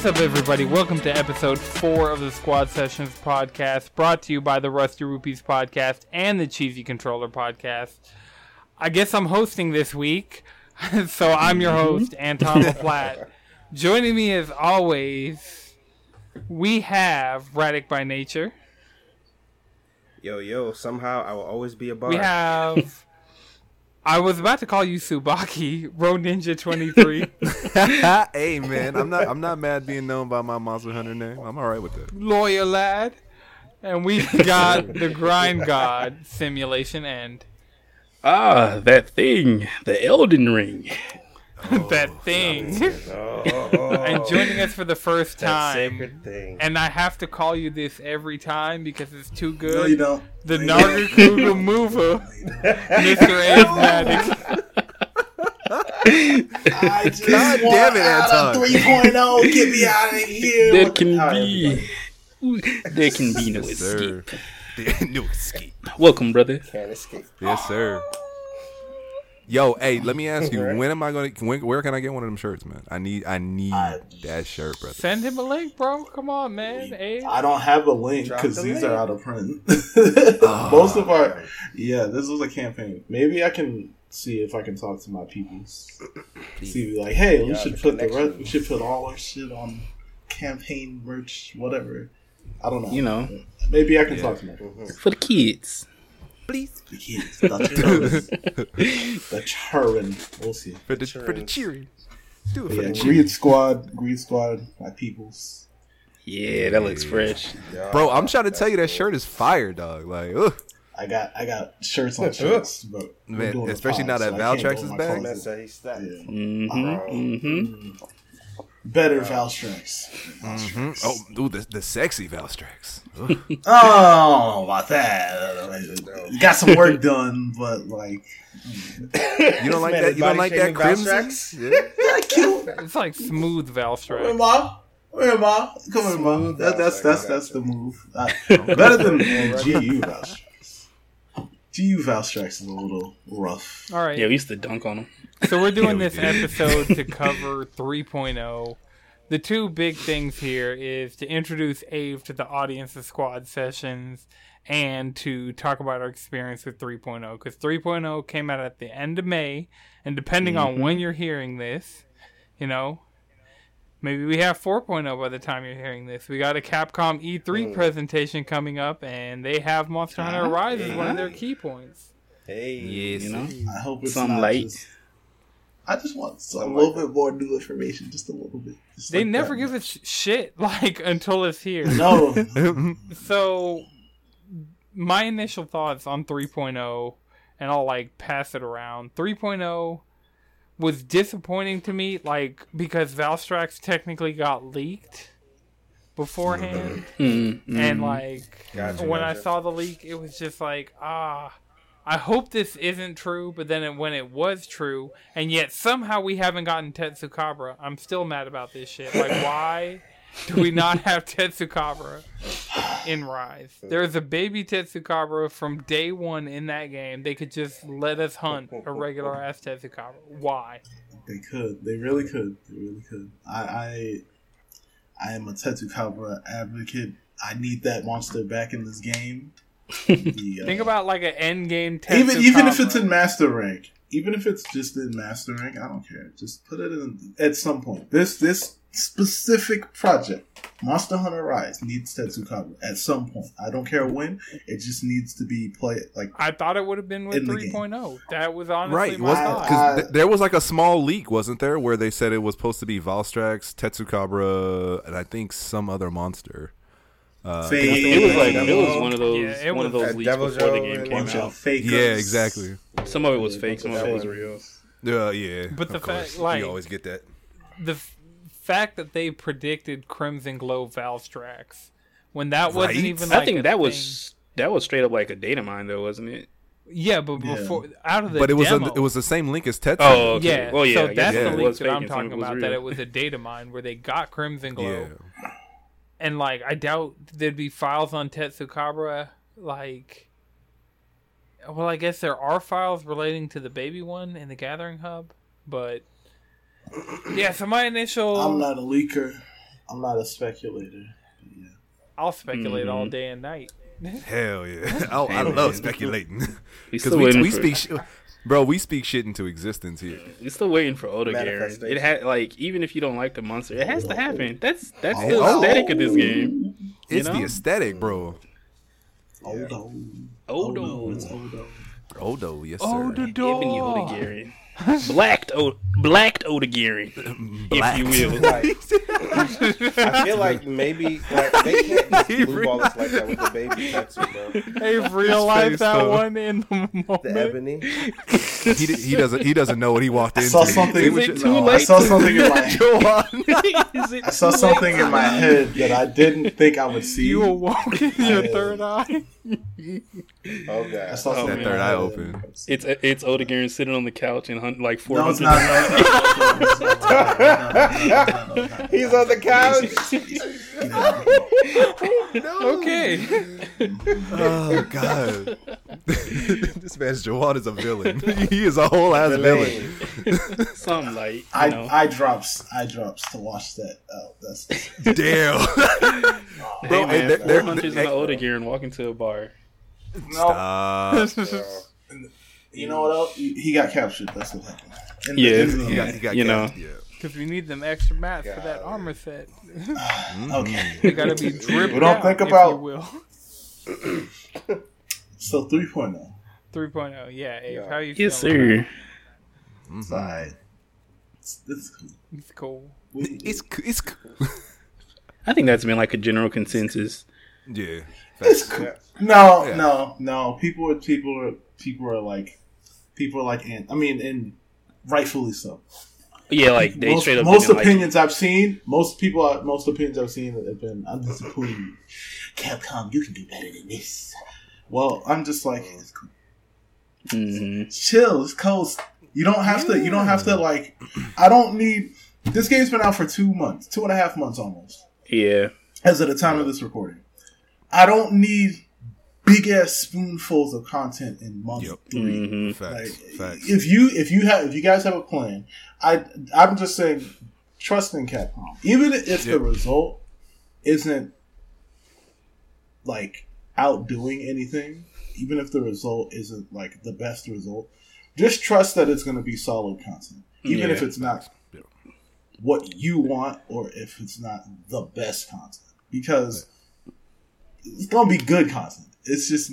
What's up, everybody? Welcome to episode four of the Squad Sessions podcast, brought to you by the Rusty Rupees podcast and the Cheesy Controller podcast. I guess I'm hosting this week, so I'm your mm-hmm. host, Anton LaPlatte. Joining me as always, we have Radic by Nature. Yo, yo, somehow I will always be a bar. We have. I was about to call you Subaki, Road Ninja 23. hey man, I'm not I'm not mad being known by my Monster Hunter name. I'm all right with that. lawyer lad. And we got the grind god simulation end. Ah, that thing, the Elden Ring. that oh, thing. Oh, and joining us for the first that time. sacred thing. And I have to call you this every time because it's too good. No, you don't. The Nargacuga mover, Mr. Asthmatic. I just God want damn it, out of 3.0. Get me out of here. There can All right, be, there can be no Yes, escape. sir. New escape. Welcome, brother. Can't escape. Yes, sir. Yo, hey, let me ask you, when am I gonna? When, where can I get one of them shirts, man? I need, I need that shirt, brother. Send him a link, bro. Come on, man. Abe. I don't have a link because the these link. are out of print. Ah. Most of our, yeah, this was a campaign. Maybe I can see if I can talk to my peoples. See, like, hey, we Yeah, should the put the re- we should put all our shit on campaign merch, whatever. I don't know. You know. maybe I can Yeah. talk to my peoples. For the kids. Please. The kids, the children, the children. We'll see. For the for the cheery. Do it But for yeah, the cheery. Greed Squad, Greed Squad, my peoples. Yeah, that looks fresh. Yeah, Bro, I'm trying to tell you that shirt is fire, dog. Like, ugh. I got I got shirts on shirts, but Man, especially pod, now that so I can't Valstrax is back. closet. That's how he stacked. Yeah. Mm-hmm. Mm-hmm. Better Valstrax. Mhm. Oh, dude, the, the sexy Valstrax. Ugh. Oh, about that. Got some work done, but like, You don't like that? You don't like that shaming crimson? Valstrax? Yeah. yeah, cute. It's like smooth Where Valstrax. am I? Where am Come here, ma. That, that's Valstrax, that's that's the move. Better than than GU Valstrax. GU Valstrax is a little rough. All right. Yeah, we used to dunk on them. So we're doing we this did. episode to cover 3.0. The two big things here is to introduce Ave to the audience of Squad Sessions and to talk about our experience with 3.0 because 3.0 came out at the end of May, and depending on mm-hmm. when you're hearing this, you know, maybe we have 4.0 by the time you're hearing this. We got a Capcom E3 presentation coming up, and they have Monster Hunter Rise as one of their key points. Hey, Yes. You know? I hope it's Some not light. just- I just want some, a Some little light. bit more new information, just a little bit. Just They like never that. give us shit like until it's here. No, So, my initial thoughts on 3.0, and I'll like pass it around. 3.0 was disappointing to me, like because Valstrax technically got leaked beforehand, Mm-hmm. and like Gotcha, when I saw the leak, it was just like ah. I hope this isn't true, but then it, when it was true, and yet somehow we haven't gotten Tetsucabra, I'm still mad about this shit. Like, why do we not have Tetsucabra in Rise? There's a baby Tetsucabra from day one in that game. They could just let us hunt a regular ass Tetsucabra. Why? they could. They really could. They really could. I, I, I am a Tetsucabra advocate. I need that monster back in this game. The, uh, Think about like an end game Tetsucabra. even even if it's in master rank, even if it's just in master rank, I don't care. Just put it in at some point. This this specific project, Monster Hunter Rise, needs Tetsucabra at some point. I don't care when. It just needs to be played like I thought it would have been with In the game. 3.0. That was honestly Right, my was thought. because th- there was like a small leak, wasn't there, where they said it was supposed to be Valstrax, Tetsucabra, and I think some other monster. Uh, fake. It was like it was one of those Yeah, it one of was- those That leaks Devil before the game came out. fake. yeah, exactly. Some of it was fake, some of it was real. Uh, yeah, But the of course. fact, like- you always get that. the f- fact that they predicted Crimson Glow Valstrax when that wasn't Right? even. Like I think a that thing. was that was straight up like a data mine though, wasn't it? yeah, but Yeah. before out of the But it was a, it was the same link as Tetsu. Oh, okay. yeah. Well, yeah. so I that's yeah, the link was that I'm talking of it was about. That it was a data mine where they got Crimson Glow, yeah. and like I doubt there'd be files on Tetsucabra. Like, well, I guess there are files relating to the baby one in the Gathering Hub, but yeah. So my initial I'm not a leaker. I'm not a speculator. Yeah. I'll speculate all Mhm. day and night. Hell yeah! I, I love speculating We because still we, waiting we for, speak, sh- bro. We speak shit into existence here. We're still waiting for Odogaron. It had like even if you don't like the monster, it has to happen. That's that's Oh. the Oh. aesthetic of this game. You It's the aesthetic, bro. Odo. Odo. Odo. It's Odo. Odo, yes sir. Odo. Ebony Odogaron. Blacked Oda, blacked Oda if you will. Like, I feel like maybe like they can't just blue ball us like that with the baby tattoo, bro. Hey, real that though. one in the moment. The ebony. he, he doesn't he doesn't know what he walked I into. saw something- Is it just- too oh, I saw something in my Go on. Is it I saw something in my head that I didn't think I would see. You awoke in your third eye. Oh god! I god. saw Oh, that in third eye open. It's it's Odogaron sitting on the couch and hunt like four hundred. No, it's hundred. not. No. He's on the couch. Okay. Oh god. this man's Jawad is a villain. he is a whole ass villain. Something like you I know. I drops I drops to watch that. Oh, that's Damn. hey man, they're- four they're- hunters they- and Oda Garen walking to a bar. No. Stop. You know what else? He he got captured. That's what happened. In Yeah. the- He got, he got You know. gapped, Yeah. Because we need them extra mats for that armor set. Okay. Mm-hmm. They gotta be dripped We don't out, think about- you will. So 3.0. 3.0, oh, yeah. Abe, Yeah. how you Yes, feeling? sir. Mm-hmm. It's alright. It's, it's cool. It's cool. We- It's c- it's c- I think that's been like a general consensus. yeah. It's cool. Yeah. No, Yeah. no, no. People are people are people are like people are like and I mean and rightfully so. Yeah, like they most straight up most didn't like opinions I've seen, most people are- most opinions I've seen have been I'm disappointed. Capcom, you can do better than this. Well, I'm just like it's cool. Mhm. chill. It's cold. You don't have to. You don't have to like. I don't need. This game's been out for two months, two and a half months almost, Yeah, as of the time of this recording. I don't need big ass spoonfuls of content in month Yep. 3 Mhm. Facts. Like, Facts. if you if you have if you guys have a plan, I I'm just saying trust in Capcom. Even if Yep. the result isn't like outdoing anything, even if the result isn't like the best result, just trust that it's going to be solid content, even Yeah. if it's not what you want or if it's not the best content, because it's going to be good content. It's just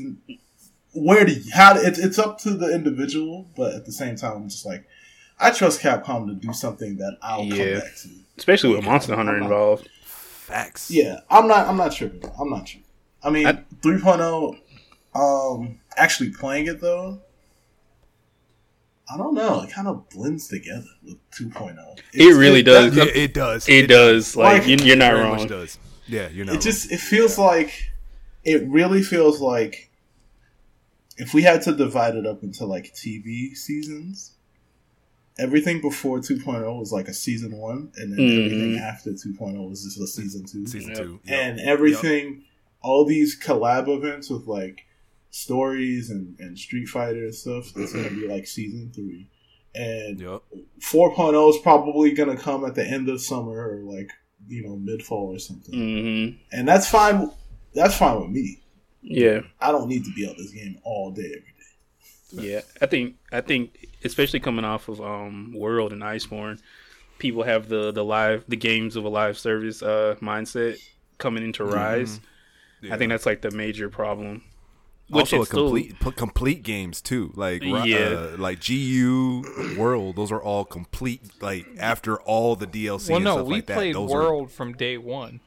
where do you, how it's it's up to the individual, but at the same time, I'm just like I trust Capcom to do something that I'll Yeah. come back to. especially with Monster Hunter involved. Facts. Yeah, I'm not. I'm not tripping. I'm not tripping. I mean, I- 3.0. Um, actually playing it though, I don't know. It kind of blends together with 2.0. It really does. Yeah, it does. It does. Like, Like- you, you're not wrong. much does. Yeah, you're not. It just it feels like it really feels like if we had to divide it up into like TV seasons, everything before 2.0 was like a season one, and then Mhm. everything after 2.0 was just a season two. season Yep. two. Yep. and everything, all these collab events with like stories and, and Street Fighter and stuff, it's gonna be like season three. And Yep. 4.0 is probably gonna come at the end of summer or like you know mid fall or something, hmm and that's fine. That's fine with me. Yeah, I don't need to be on this game all day every day. yeah. I think I think especially coming off of um World and Iceborne, people have the the live the games of a live service uh mindset coming into Rise. Yeah. I think that's like the major problem. Which also a it's still- complete complete games too like Yeah. uh, like gu world those are all complete like after all the dlc Well, and no, stuff we like that played those World from day one.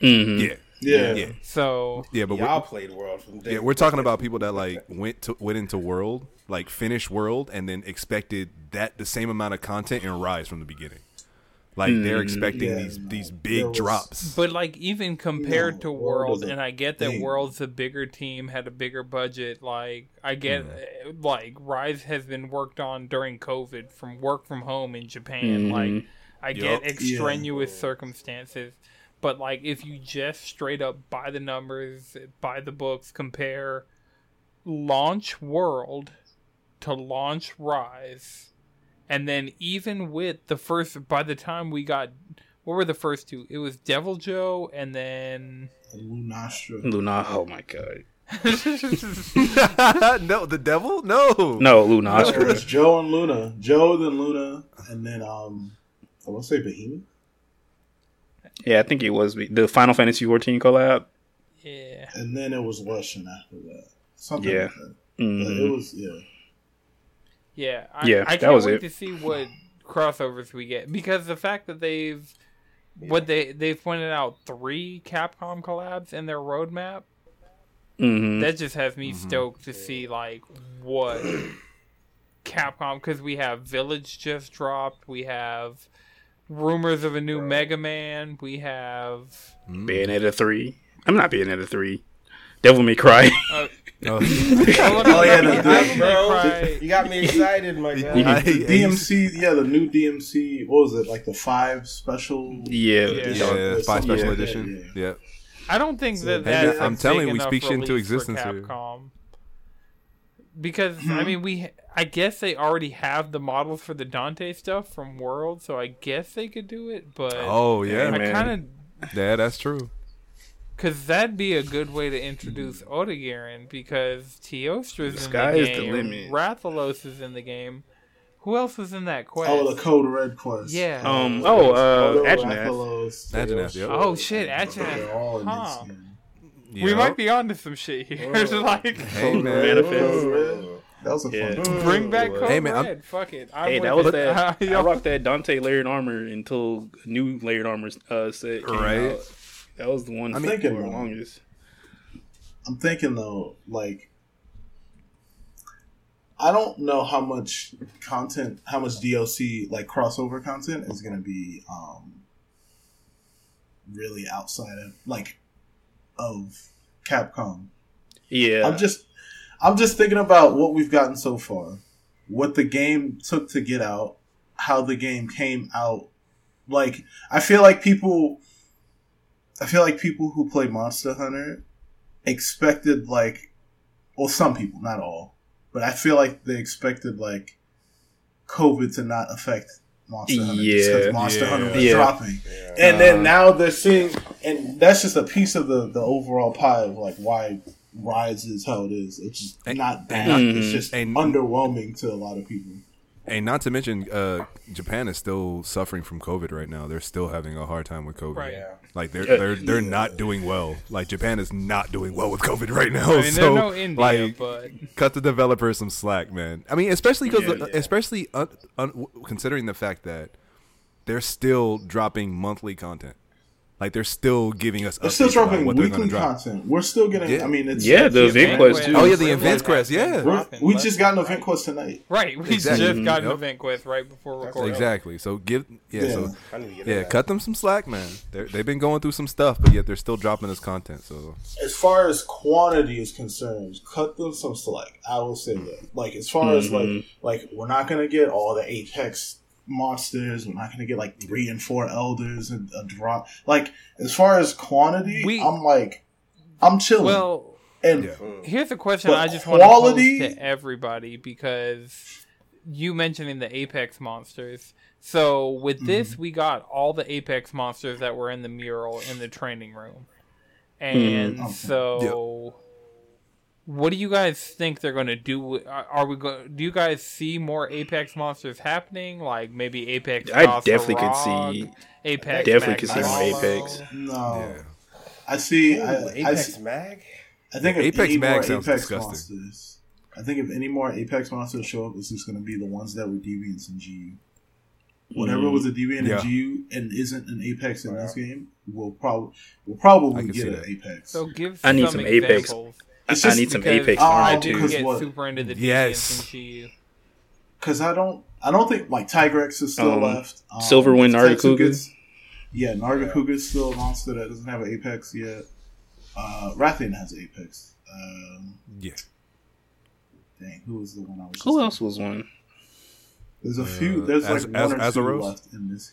Mhm. yeah Yeah, yeah So yeah but Y'all we're, played World from day yeah we're talking about people that like went to went into world like finished world and then expected that the same amount of content and rise from the beginning like they're Mm, expecting yeah, these no, these big was- drops But like even compared No, to World World, and I get that thing. World's a bigger team, had a bigger budget. Like I get, Mm. like Rise has been worked on during COVID from work from home in Japan. Mhm. Like I get Yup. extraneous circumstances, but like if you just straight up buy the numbers, buy the books, compare launch World to launch Rise, and then even with the first, by the time we got what were the first two? It was Deviljho and then Lunastra. Luna. Oh my god. no, the devil? No. No, It Lunastra. was Joe and Luna. Joe, then Luna, and then um, I want to say Behemoth. Yeah, I think it was the Final Fantasy 14 collab. yeah. and then it was Russian after that. Something Yeah. like that. But Mhm. it was yeah. Yeah, I, Yeah, I can't was wait it. to see what crossovers we get because the fact that they've what they they've pointed out three Capcom collabs in their roadmap Mhm. that just has me stoked to see like what Capcom because we have Village just dropped, we have rumors of a new Mega Man, we have Bayonetta 3. I'm not Bayonetta 3. Devil May Cry. uh, Oh. Oh, yeah, the- Devil May bro. Cry. You got me excited, my The, guy. the DMC, yeah, the new DMC. What was it like the five special? yeah. Yeah. yeah, Yeah, five special like that, edition. yeah. Yeah. I don't think that Hey, that's I'm telling you, we speak shit into existence here. Capcom. Because I mean, we I guess they already have the models for the Dante stuff from World, so I guess they could do it. But Oh yeah, I man. kind of yeah, that's true. because that'd be a good way to introduce Odogaron because Teostra's The in sky the is the game, limit. Rathalos is in the game. Who else was in that quest? Oh, the Code Red quest. Yeah. Um. Oh, uh, Although Anjanath. Rathalos, yep. Oh, shit, they're Anjanath. all in this Huh. game. we Yeah. might be onto some shit here. It's like Hey man. Manifest. Code Red. That was a Yeah. fun. bring back Code Hey, man, I'm- Red. Fuck it. I'm Hey, that was it. that. I rocked that Dante layered armor until new layered armor uh, set came Right. out. That was the one I'm for thinking, the longest. I'm thinking though, like, I don't know how much content, how much DLC, like crossover content, is going to be um really outside of like of Capcom. Yeah. I'm just, I'm just thinking about what we've gotten so far, what the game took to get out, how the game came out. Like, I feel like people, I feel like people who play Monster Hunter expected like, well, some people, not all, but I feel like they expected like COVID to not affect Monster Hunter just 'cause Yeah. Monster Yeah. Hunter was Yeah. dropping, Yeah. and Uh, then now they're seeing, and that's just a piece of the the overall pie of like why Rise is how it is. It's just And- not bad. and- it's just and- underwhelming to a lot of people. And not to mention, uh, Japan is still suffering from COVID right now. They're still having a hard time with COVID. Right. Yeah. Like they're Uh, they're they're yeah. not doing well. Like Japan is not doing well with COVID right now. I mean, so there's no India, like, but cut the developers some slack, man. I mean, especially because Yeah, yeah. especially un, un, considering the fact that they're still dropping monthly content. Like they're still giving us. They're still dropping what weekly drop. content. We're still getting. Yeah. I mean, it's Yeah, the it's- Event Quest, too. Oh yeah, the event Events Quest. Yeah, We're, we just got an event quest tonight. right, we Exactly. just got an Yep. event quest right before recording. exactly. So give yeah. Yeah. So I need to get yeah, that. cut them some slack, man. They're, they've been going through some stuff, but yet they're still dropping us content. So As far as quantity is concerned, cut them some slack. I will say that. Like as far as like Mhm. like we're not gonna get all the Apex monsters. We're not gonna get like three and four elders and a drop. Like as far as quantity, We- I'm like I'm chilling. Well, and Yeah. Here's a question I just want to quality- pose to everybody because you mentioning the Apex monsters. So with Mm-hmm. this, we got all the Apex monsters that were in the mural in the training room, and Mhm. so. What do you guys think they're going to do? Are are we going? Do you guys see more Apex monsters happening? Like maybe Apex. I Goss definitely could see. Apex. definitely could see more Apex. no, yeah, I see. Ooh, I, I Apex see- Mag. I think if Apex any Mag more sounds Apex disgusting. monsters, I think if any more Apex monsters show up, it's just going to be the ones that were deviants in GU. Whatever Mm. was a deviant Yeah. in GU and isn't an Apex in this Yeah. game, will probably will probably get an that. Apex. So give. I need some, some Apex. examples. It's I just need some Apex Oh, I armor do too. because get what? super into the Yes. deviants in GU. because I don't I don't think like Tigrex is still Um, left. Um, Silverwind Tetsu Nargacuga? Yeah, Nargacuga is still a monster that doesn't have an Apex yet. Uh, Rathian has an Apex. Um, yeah. dang, who was the one I was? Who thinking? else was one? There's a few. Uh, There's Az- like Az- one or two Arzuros? left in this.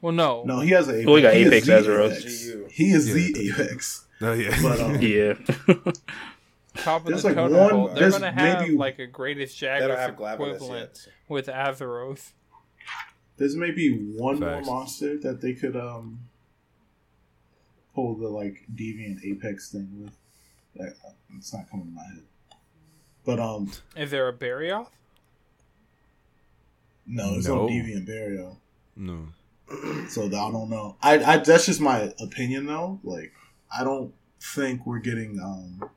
Well, no. No, he has an Apex. Oh, we got He is Apex the Arzuros. Apex. GU. He is Yeah. the Apex. Oh yeah. But um, Yeah. Top of There's the like totem one- pole. They're gonna have maybe- like a greatest They Jaguar equivalent yet. with Arzuros. There's maybe one Facts. more monster that they could um pull the like deviant apex thing with. That, it's not coming to my head. But um, Is there a Barioth? no, it's no No. deviant burial. No. So I don't know. I, I that's just my opinion though. Like I don't think we're getting um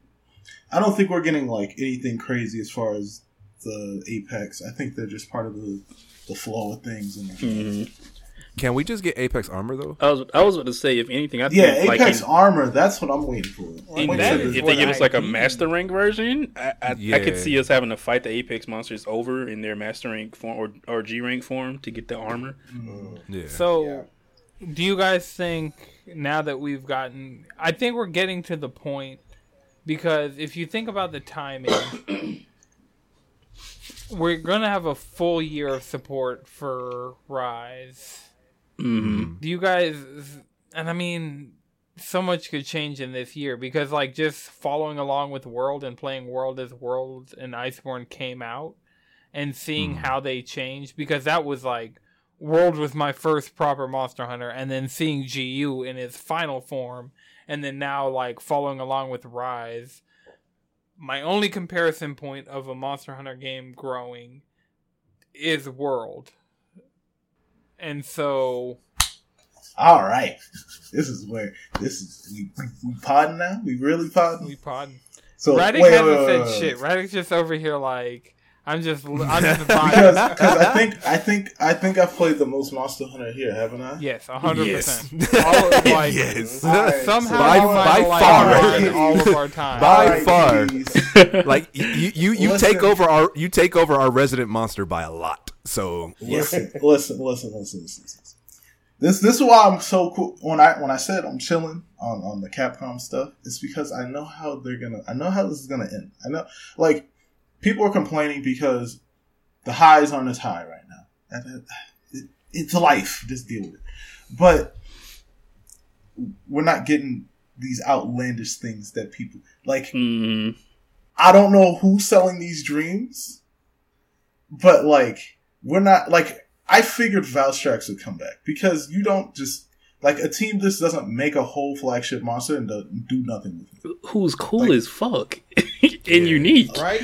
I don't think we're getting like anything crazy as far as the apex. I think they're just part of the the flow of things and Mhm. Can we just get Apex armor though? I was I was about to say if anything, I yeah, think like apex in, armor. That's what I'm waiting for. I'm in waiting that, for if they give us like a master rank version, I I, I could see us having to fight the Apex monsters over in their master rank form or, or G rank form to get the armor. Yeah. So, do you guys think now that we've gotten? I think we're getting to the point because if you think about the timing, we're gonna have a full year of support for Rise. Mm-hmm. Do you guys? And I mean, so much could change in this year because, like, just following along with World and playing World as World and Iceborne came out, and seeing how they changed because that was like World was my first proper Monster Hunter, and then seeing GU in his final form, and then now like following along with Rise. My only comparison point of a Monster Hunter game growing is World. And so All right, this is where this is we we, we podding now. We really podding. we pod. So wait, hasn't wait, said wait, wait. shit. Just over here like I'm just I'm just because because I think I think I think I've played the most Monster Hunter here, haven't I? yes, hundred Yes. percent. All of, like yes. Alright, somehow By- you by like far. All of our time. By Alright, far. geez. like you, you, you Listen. take over our you take over our resident monster by a lot. So listen, listen, listen, listen, listen, listen. This this is why I'm so cool. When I when I said I'm chilling on on the Capcom stuff, it's because I know how they're gonna. I know how this is gonna end. I know, like people are complaining because the highs aren't as high right now. And it- it- It's life. Just deal with it. But we're not getting these outlandish things that people like. Mm-hmm. I don't know who's selling these dreams, but like we're not like I figured Valstrax would come back because you don't just like a team this doesn't make a whole flagship monster and do, do nothing with it. Who's cool Like- as fuck and unique. Right?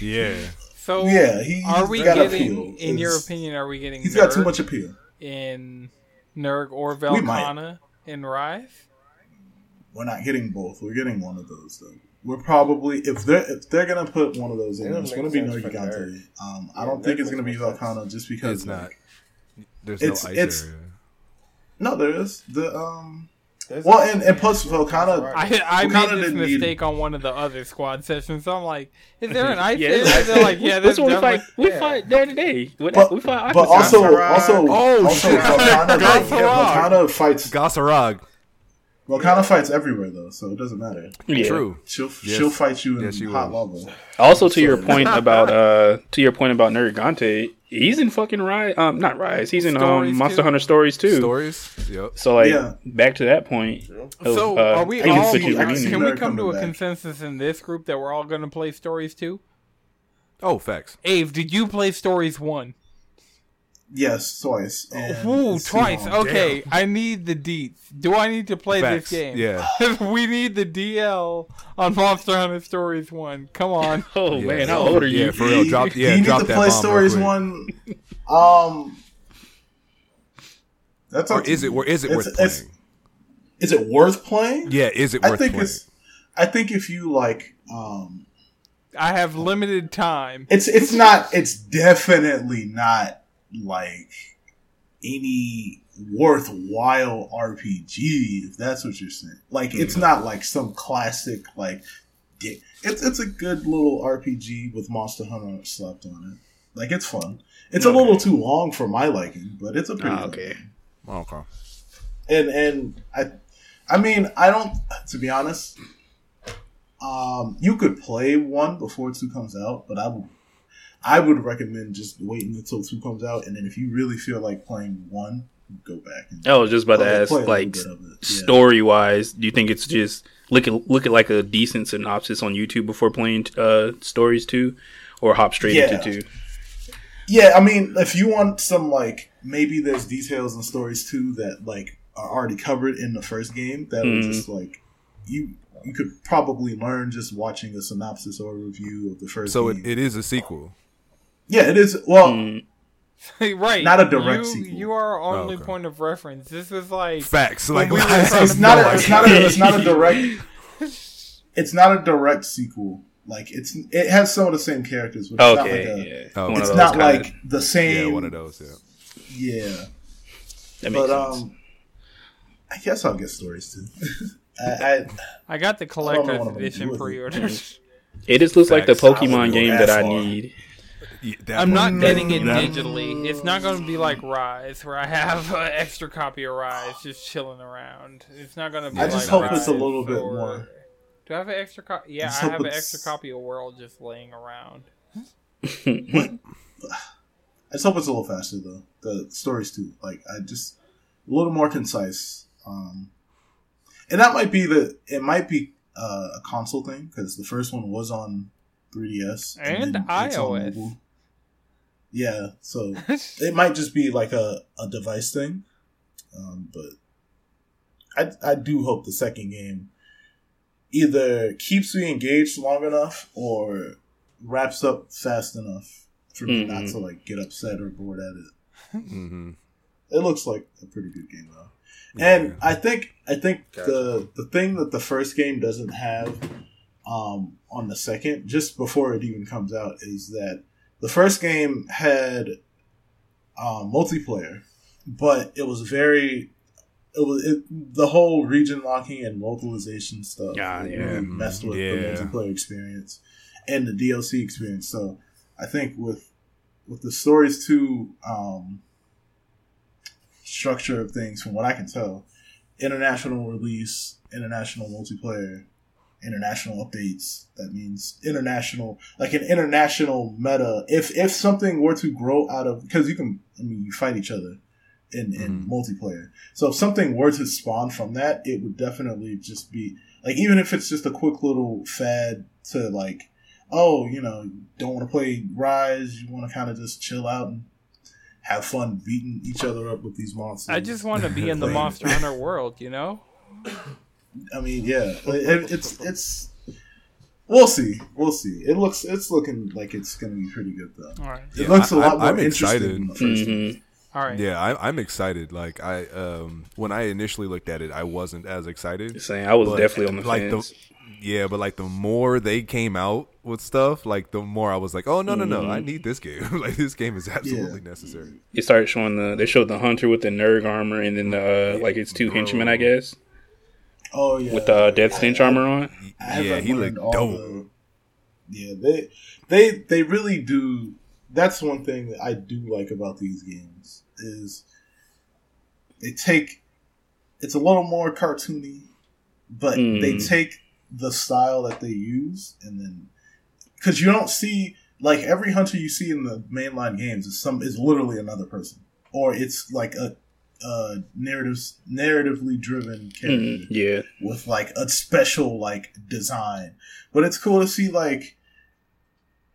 yeah. So Yeah, he- are we got getting? appeal. In your opinion, are we getting? He's got too much appeal. in Nurg or We might. Velkhana in Rise. We're not getting both. We're getting one of those though. We're probably if they're if they're gonna put one of those in, It'll it's gonna be sense for Nergigante. Nurg. Um, I Yeah, don't think it's gonna be makes more sense. Just because It's like, not. There's It's- no ice it's- area. No, there is the um. There's Well, and, and plus Volcano. I I Wakanda made this didn't need- mistake on one of the other squad sessions. So I'm like, is there an ice Yeah, area? there's They're like, yeah, there's That's what we fight. definitely. We Yeah. fight there today. What- But, we fight. but Aquasat. also, also, Oh, also, shit. Volcano, Goss Harag. Volcano fights. Goss Harag. Volcano fights everywhere though, so it doesn't matter. Yeah. True. She'll Yes. she'll fight you in Yes, hot will. lava. Also, to your point about uh, to your point about Nergigante, he's in fucking Rise. Um, not Rise. He's in um, Monster too. Hunter Stories too. Stories. Yep. So like Yeah. back to that point. Of, So uh, are we all? can Can we come to a back. consensus in this group that we're all going to play stories too? Oh, facts. Ave, did you play stories one? Yes, twice. and Ooh, twice. long. Okay, I need the deets. Do I need to play Facts. this game? Yeah. we need the DL on Monster Hunter Stories one. Come on. Oh Yeah. man, how old are you? Yeah, for real. Drop. Do Yeah, you need drop to play stories one. Um, that's Or is it? you. Or is it worth it's- playing? Is it worth playing? Yeah. Is it I worth think playing? it's. I think if you like, um, I have limited time. it's it's not. It's definitely not like any worthwhile RPG if that's what you're saying. Like it's not like some classic like. di- It's it's a good little RPG with Monster Hunter slapped on it. Like it's fun. It's a little too long for my liking, but it's a pretty Ah, okay. Okay. And and I, I mean I don't. To be honest, um, you could play one before two comes out, but I would. I would recommend just waiting until two comes out, and then if you really feel like playing one, go back and I was just about to ask, play a little like bit of. Yeah. story wise, do you think it's just look at look at like a decent synopsis on YouTube before playing uh stories two, or hop straight Yeah. into two? Yeah, I mean, if you want some like maybe there's details and stories too that like are already covered in the first game that are just like you you could probably learn just watching a synopsis or a review of the first So game. it, it is a sequel. Yeah, it is. Well, Mm, right. Not a direct you, sequel. You are our only okay. point of reference. This is like Facts. Like we were it's not. A, it's not. A, it's not a direct. It's not a direct sequel. Like it's it has some of the same characters, but it's okay, not like a, yeah. Oh, One of It's not kinda- the same. Yeah, one of those. Yeah. Yeah, that makes but sense. um, I guess I'll get stories too. I, I I got the I collector's know what I'm gonna edition do with it. pre-orders. it just looks like the Pokemon game that that I far. need. Yeah, I'm not getting it that- digitally. It's not going to be like Rise, where I have an extra copy of Rise just chilling around. It's not going to be. I just like hope it's a Rise little bit or- more. Do I have an extra copy? Yeah, just I have an extra copy of World just laying around. I just hope it's a little faster though. The stories too, like I just a little more concise. Um, and that might be the it might be uh, a console thing because the first one was on 3ds And then it's on iOS. Mobile. Yeah, so it might just be like a, a device thing. Um, but I I do hope the second game either keeps me engaged long enough or wraps up fast enough for me not Mhm. to like get upset or bored at it. Mhm. It looks like a pretty good game though. Yeah. And I think I think Gotcha. the the thing that the first game doesn't have um, on the second, just before it even comes out, is that the first game had um, multiplayer, but it was very it was it, the whole region locking and localization stuff. Yeah, really yeah. messed with Yeah. the multiplayer experience and the DLC experience. So I think with with the stories too. Um, structure of things, from what I can tell, international release, international multiplayer, international updates. That means international, like an international meta. If if something were to grow out of, because you can, I mean, you fight each other in in mm-hmm. multiplayer. So if something were to spawn from that, it would definitely just be like, even if it's just a quick little fad to like. Oh, you know, don't want to play Rise. You want to kind of just chill out and have fun beating each other up with these monsters. I just want to be in the Monster Hunter world, you know? I mean, yeah, it, it's it's. We'll see. We'll see. It looks. It's looking like it's gonna be pretty good though. All right. It Yeah, looks a I- lot I'm- more I'm interesting excited. than the first one. Mhm. All right. Yeah, I, I'm excited. Like I, um, when I initially looked at it, I wasn't as excited. Saying I was But, definitely on the like, the- Yeah, but like the more they came out with stuff, like the more I was like, oh no no no, Mm-hmm. I need this game. like this game is absolutely necessary. It started showing the they showed the hunter with the nerd armor and then the uh, like it's two henchmen, I guess, Oh yeah, with the death stench armor on. Yeah, he learned looked dope. the- yeah, they they they really do. That's one thing that I do like about these games is they take. It's a little more cartoony, but Mm. they take the style that they use and then because you don't see like every hunter you see in the mainline games is some is literally another person or it's like a, a narrative narratively driven character Mm, yeah, with like a special like design. But it's cool to see like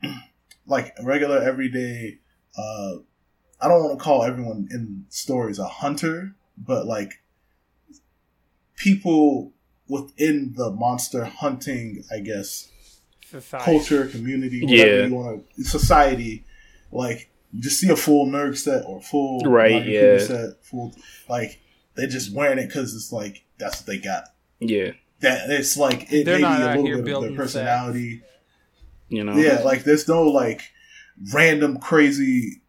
like regular everyday uh I don't want to call everyone in stories a hunter, but like people within the monster hunting, I guess, Society. culture, community, whatever Yeah. you want to society, like you just see a full nerd set or full Right, Rocky yeah. Set, full like they're just wearing it because it's like that's what they got yeah, that it's like it They're may not be a little here bit of building their personality. you know. Yeah, like there's no like random crazy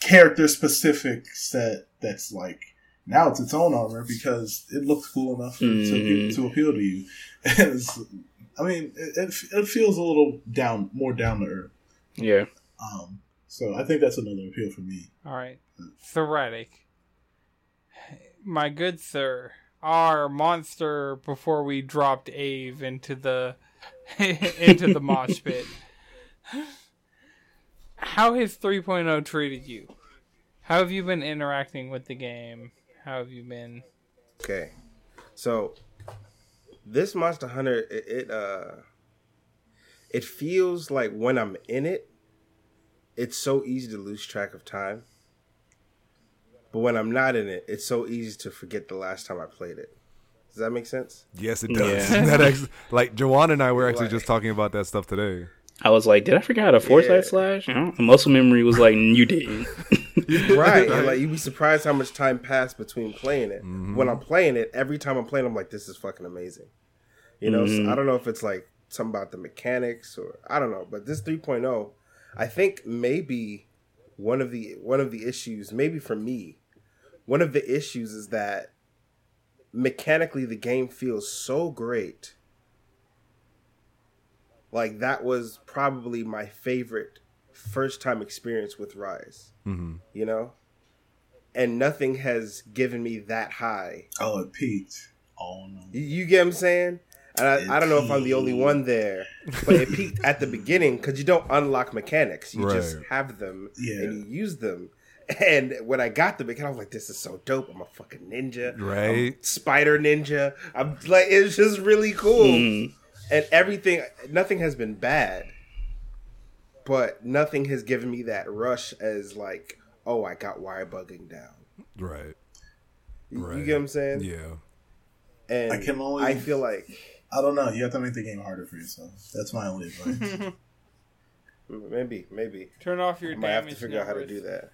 character specific set that's like now it's its own armor because it looks cool enough to, Mhm. to appeal to you. And it's, I mean, it, it, it feels a little down, more down to earth. yeah. Um, so I think that's another appeal for me. All right. Thoratic. My good sir, our monster before we dropped Ave into the into the mosh pit. How has 3.0 treated you? How have you been interacting with the game? How have you been Okay, so this Monster Hunter, it, it uh, it feels like when I'm in it, it's so easy to lose track of time. But when I'm not in it, it's so easy to forget the last time I played it. Does that make sense? Yes, it does. Yeah. that ex- like Jawan and I were actually Like- just talking about that stuff today. I was like, did I forget how to foresight Yeah. slash? Muscle memory was like, you didn't. right. And like you'd be surprised how much time passed between playing it. Mm-hmm. When I'm playing it, every time I'm playing, I'm like, this is fucking amazing. You know, so mm-hmm. I don't know if it's like something about the mechanics or I don't know, but this 3.0, I think maybe one of the one of the issues, maybe for me, one of the issues is that mechanically the game feels so great. Like that was probably my favorite first time experience with Rise. hmm You know, and nothing has given me that high. Oh, it peaked. Oh no. You, you get what I'm saying? And I, I don't know if I'm the only one there, but it peaked at the beginning because you don't unlock mechanics. You just have them Yeah. and you use them. And when I got the mechanic, I was like, "This is so dope! I'm a fucking ninja, I'm Right. spider ninja. I'm like, it's just really cool." Mm. and everything nothing has been bad but nothing has given me that rush as like oh i got wire bugging down Right. you, you Right. get what i'm saying Yeah. and I can only- i feel like I don't know. You have to make the game harder for yourself. That's my only advice. maybe maybe Turn off your i might have to damage figure out how to do that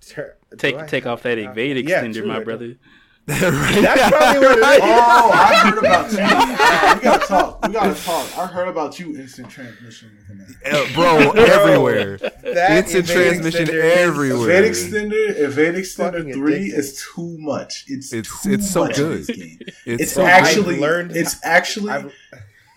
Tur- do Take I- take off that evade Yeah, extender, true, my I do. brother. that's probably what it is oh, I heard about you. we gotta talk. We gotta talk. I heard about you. Instant transmission. Uh, bro, everywhere. That Instant evade transmission extender everywhere. Evade extender, evade extender three is too much. It's It's- too it's so much good. this game. It's, It's so actually I've learned- It's actually I've-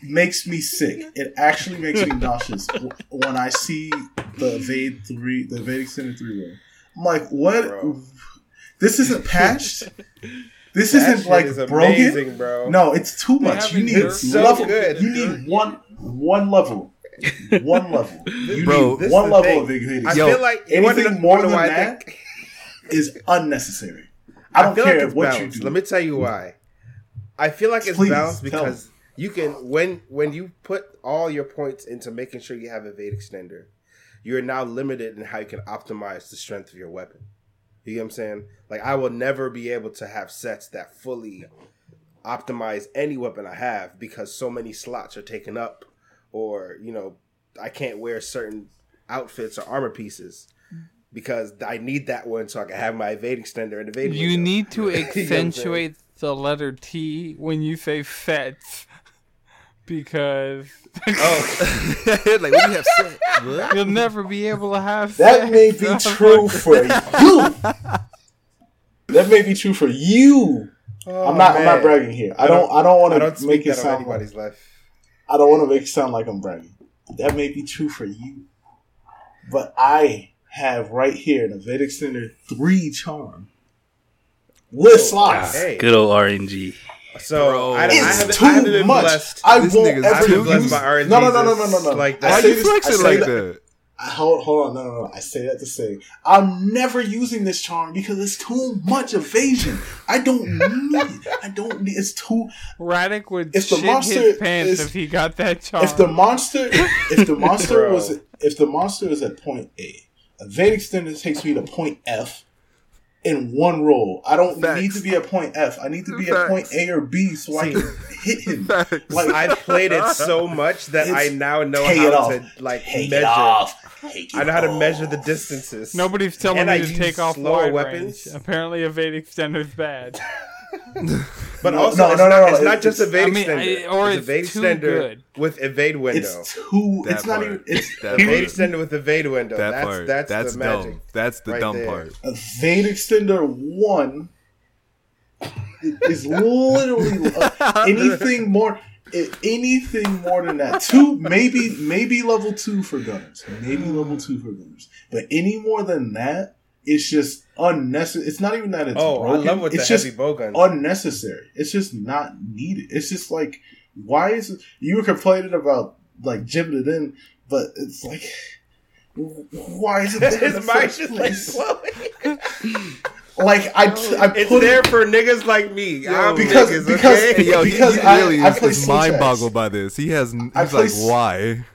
makes me sick. It actually makes me nauseous when I see the evade three, the evade extender three roll. I'm like, what? Bro. This isn't patched. This that isn't like is broken. amazing, bro No, it's too much. You need nerfed so level. good. You need one one level. One level. You Bro, need this one level thing. of evade i Yo, feel like anything more than why I that think- is unnecessary. I don't feel care like it's what balanced. you do. Let me tell you mm. why. I feel like it's Please, balanced tell because you can when when you put all your points into making sure you have a evade extender, you're now limited in how you can optimize the strength of your weapon. You get what I'm saying? Like I will never be able to have sets that fully optimize any weapon I have because so many slots are taken up, or you know, I can't wear certain outfits or armor pieces because I need that one so I can have my evade extender and evade. You window. need to You know what I'm saying? accentuate the letter T when you say sets because Oh, like what do you have said you'll never be able to have That may be sets. true for you. That may be true for you. Oh, I'm not. I'm not bragging here. I don't. I don't want don't to make it sound. Like, anybody's life. I don't want to make it sound like I'm bragging. That may be true for you, but I have right here an Evade Extender three charm with oh, slots. Hey, Good old RNG. so Bro. I, I It's haven't, too I haven't been much. blessed. I This won't nigga's ever too I've been blessed use. by RNG. No, no, no, no, no, no, no. Like I Why that. you flexing like that- that? I- Hold, hold on, no, no, no. I say that to say I'm never using this charm because it's too much evasion. I don't need it. I don't need. It's too. Radic would If the shit monster his pants is- if he got that charm. If the monster, if the monster was, if the monster is at point A, evade extender takes me to point F in one roll. I don't Facts. need to be at point F. I need to be at Facts. point A or B so I can hit him. Facts. Like I've played it so much that I now know take it how off. to like take measure. it off. Take I know how to measure the distances. Nobody's telling And me I to take off slower wide weapons. range. Apparently, evade extender's bad. but No, also no, it's, no, not, no, it's no, not just it's- evade I mean, extender. I- or it's it's evade too extender good. with evade window. It's too. That it's not even. It's That evade part. extender with evade window. That that's part. that's, That's, the magic. dumb. That's the right dumb there. part. Evade extender one is literally uh, anything more. Anything more than that, two maybe maybe level two for gunners, maybe level two for gunners, but any more than that, it's just unnecessary. It's not even that it's Oh, broken. I love with it's the just heavy bow gun. unnecessary. It's just not needed. It's just like why is it, you were complaining about like gymming it in, but it's like why is it there? in the His mind's first just like place? flowing. Like I, t- I It's put there it for niggas like me. I'm because- niggas, because- okay? Hey, yo, Because he I- really I is, play is mind boggled by this. He has. He's I play like, why?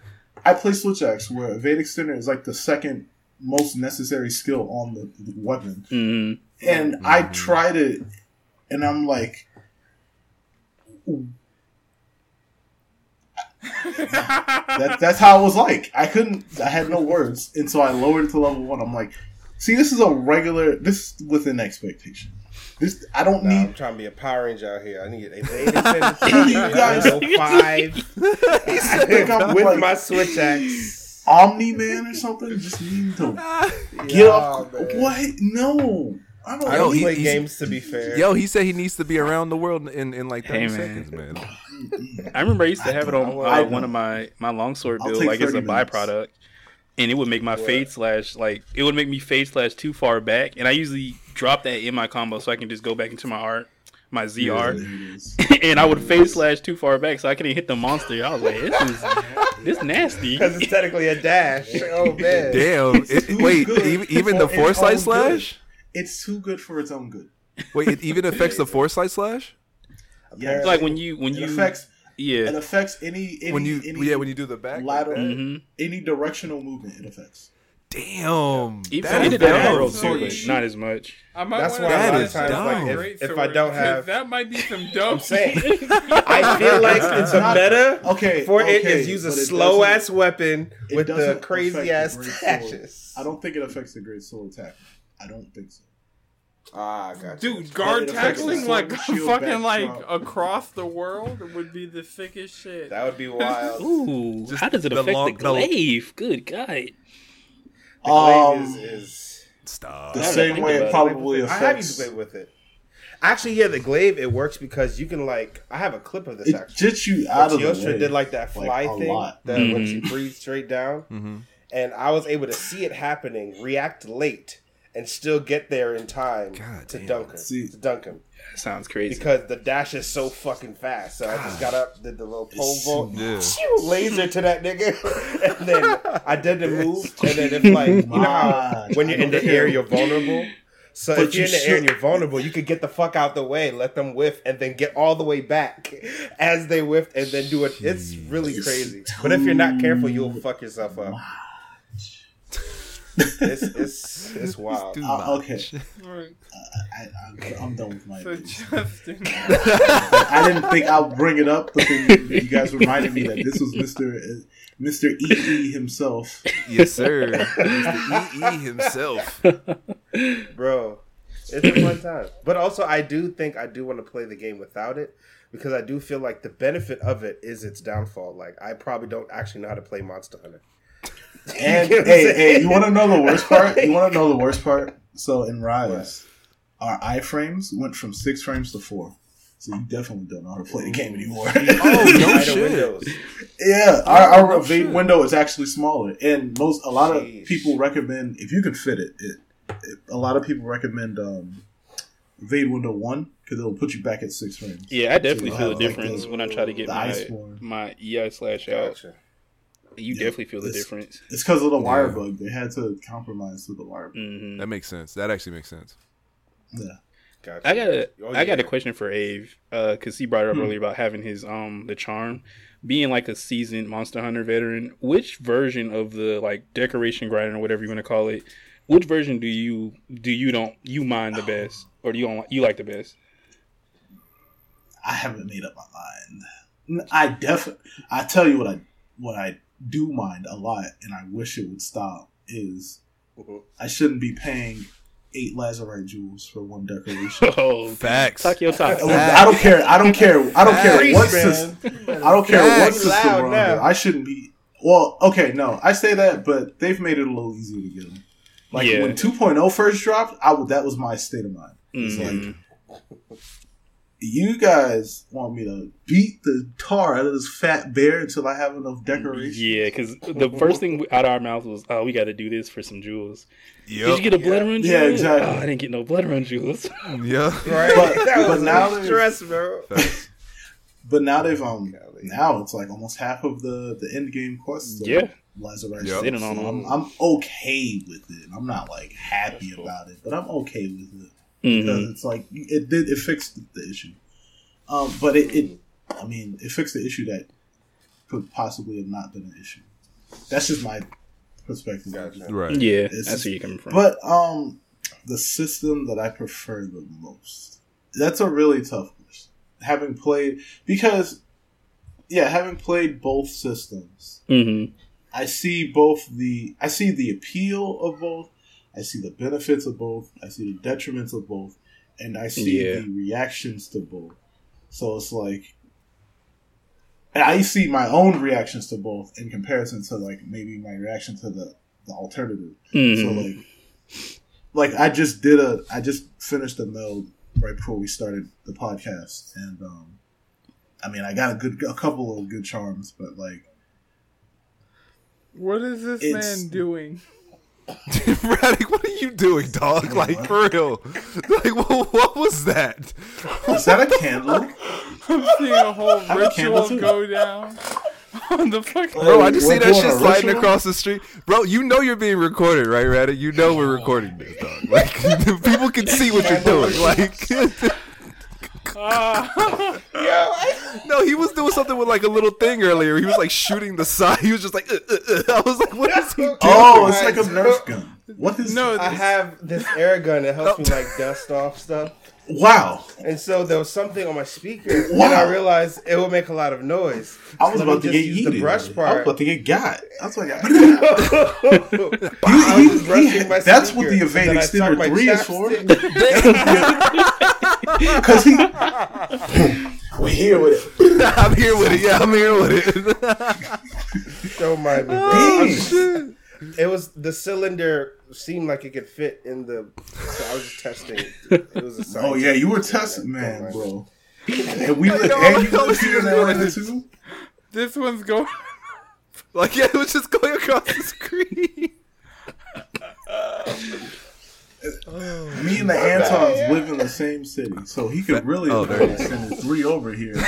I play Switch Axe, where evade extender is like the second most necessary skill on the, the weapon, Mhm. and I tried it, and I'm like. that, that's how it was like. I couldn't. I had no words, and so I lowered it to level one. I'm like, see, this is a regular. This is within expectation. This I don't Nah, need. I'm trying to be a Power Ranger out here. I need a Evade You guys- five I think I'm with like my Switch Axe. Omni Man or something. Just need to get Yeah, up. man. What? No, I don't. I I don't he- play he's- games to be fair. Yo, he said he needs to be around the world in, in like 30 Hey, man. seconds, man. I remember I used to have it on uh, one of my my longsword I'll build, like as a minutes. byproduct, and it would make my What? fade slash like it would make me fade slash too far back, and I usually drop that in my combo so I can just go back into my art, my ZR, and I would fade slash too far back so I couldn't hit the monster. I was like, this is this nasty. Because it's technically a dash. Oh man. Damn. It, wait, even, even the foresight own slash? It's too good for its own good. Wait, it even affects the foresight slash? Yeah, like when you when it you affects yeah, it affects any, any When you any, yeah, when you do the back. like lateral that? hmm any directional movement it affects. Damn. Even that I is did that in dumb. Too, but not as much. I might That's wanna why a That lot of times, dumb. like, Great if, if I don't have, that might be some dope. I'm I feel like it's a meta Okay, for it okay, is use a slow ass weapon with the crazy ass the dashes. I don't think it affects the great soul attack. I don't think so. Ah, I got you. Dude, guard It tackling like fucking like backdrop. across the world would be the sickest shit. That would be wild. Ooh, Just how does it the affect long- the the- glaive? Good God. The glaive Um, is, is Stop. The Now that I same way about it it. probably I have used affects. to play with it. Actually, yeah, the glaive it works because you can like I have a clip of this It actually. gets you out of the way. did like that like, fly a thing lot. that when Mhm. she breathes straight down, hmm and I was able to see it happening, react late, and still get there in time God to damn. dunk him. See- to dunk him That sounds crazy. because the dash is so fucking fast. So I just got up, did the little pole vault, Yeah. Laser to that nigga, and then I did the move, and then it's like you know when you're in the air you're vulnerable. So But if you're you in the air and you're vulnerable, you could get the fuck out the way, let them whiff, and then get all the way back as they whiff, and then do it. It's really It's crazy. But if you're not careful, you'll fuck yourself up. It's it's it's wild. Too Uh, much. okay, Right. I, I, I'm done with my. So. Justin, I didn't think I'll bring it up, but then you guys reminded me that this was Mister Mister E E himself. Yes, sir. Mr. EE himself. bro. It's a fun time. But also, I do think I do want to play the game without it because I do feel like the benefit of it is its downfall. Like I probably don't actually know how to play Monster Hunter. And You know what I'm hey, hey, you want to know the worst part? You want to know the worst part? So in Rise, our iframes went from six frames to four. So you definitely don't know how to play the game anymore. Oh, no shit. windows. yeah, our, our Oh, evade shit. window is actually smaller, and most a lot of people recommend if you can fit it. it, it a lot of people recommend um, evade window one because it'll put you back at six frames. Yeah, I definitely So, feel the like difference the- when I try to get my my Iai slash out. Gotcha. You Yeah, definitely feel the difference. It's because of the wire Yeah. bug. They had to compromise with the wire bug. hmm That makes sense. That actually makes sense. Yeah. Gotcha. I got a Oh, I got a question for Ave because he brought it up Hmm. earlier about having his um the charm. Being like a seasoned Monster Hunter veteran, which version of the like decoration grinder or whatever you want to call it, which version do you do you don't you mind the best or do you don't, you like the best? I haven't made up my mind. I definitely. I tell you what I what I do mind a lot, and I wish it would stop. Is Mhm. I shouldn't be paying eight lazurite jewels for one decoration. Oh, Facts. talk your talk. I don't care. I don't care. I don't care what system. I don't care what system we're now. under. I shouldn't be. Well, okay, no, I say that, but they've made it a little easier to get them. Like Yeah. when 2.0 first dropped, I would, that was my state of mind. It's Mhm. like you guys want me to beat the tar out of this fat bear until I have enough decorations? Yeah, because the first thing out of our mouth was, "Oh, we got to do this for some jewels." Did you get a blood run? Yeah, exactly. Oh, I didn't get no blood run jewels. Yeah. Right? But- that but was now now stress, bro. But now they've um now it's like almost half of the the end game quests. are Yeah. Lazarus. Yep. Sitting on So I'm, them. I'm okay with it. I'm not like happy about it, but I'm okay with it Mhm. because it's like it did it fixed the issue. Um, but it, it I mean it fixed the issue that could possibly have not been an issue. That's just my perspective. Gotcha. Right. Yeah, It's- that's where you're coming from. But um, the system that I prefer the most. That's a really tough question. Having played because, yeah, having played both systems, hmm I see both the I see the appeal of both. I see the benefits of both. I see the detriments of both, and I see Yeah. the reactions to both. So it's like, I see my own reactions to both in comparison to like maybe my reaction to the the alternative. So hmm like, like I just did a, I just finished a meld right before we started the podcast, and um, I mean, I got a good, a couple of good charms, but like, What is this man doing? Raddick, what are you doing, dog? Like for real? Like what, what was that? is that a candle? I'm seeing a whole have a ritual too. go down on the fucking. Bro, I just see that shit a sliding ritual? across the street. Bro, you know you're being recorded, right, Raddick? You know we're recording this, dog. Like people can see what you're doing. Like Ah. No, he was doing something with like a little thing earlier. He was like shooting the side. He was just like, uh, uh, uh. I was like, what is he doing? Oh, it's like a Nerf gun. What is? no, I have this air gun that helps me like dust off stuff. Wow, And so there was something on my speaker, Wow. and I realized it would make a lot of noise. I was Let me about to just get use the brush part. I was part. about to get got. That's what I got. I was just brushing my that's what the Evade and then I stuck Extender 3 is for. chapstick- Because he. We're here with it. I'm here with it. Yeah, I'm here with it. Don't mind me. bro. Dang. I'm It was the cylinder seemed like it could fit in the. So I was just testing. It was a Oh yeah, you were testing, man, bro. And we li- and you lived here in Atlanta too. this one's going. like, yeah, it was just going across the screen. Me and the Antons live in the same city, so he could really Oh, have there it is. three over here.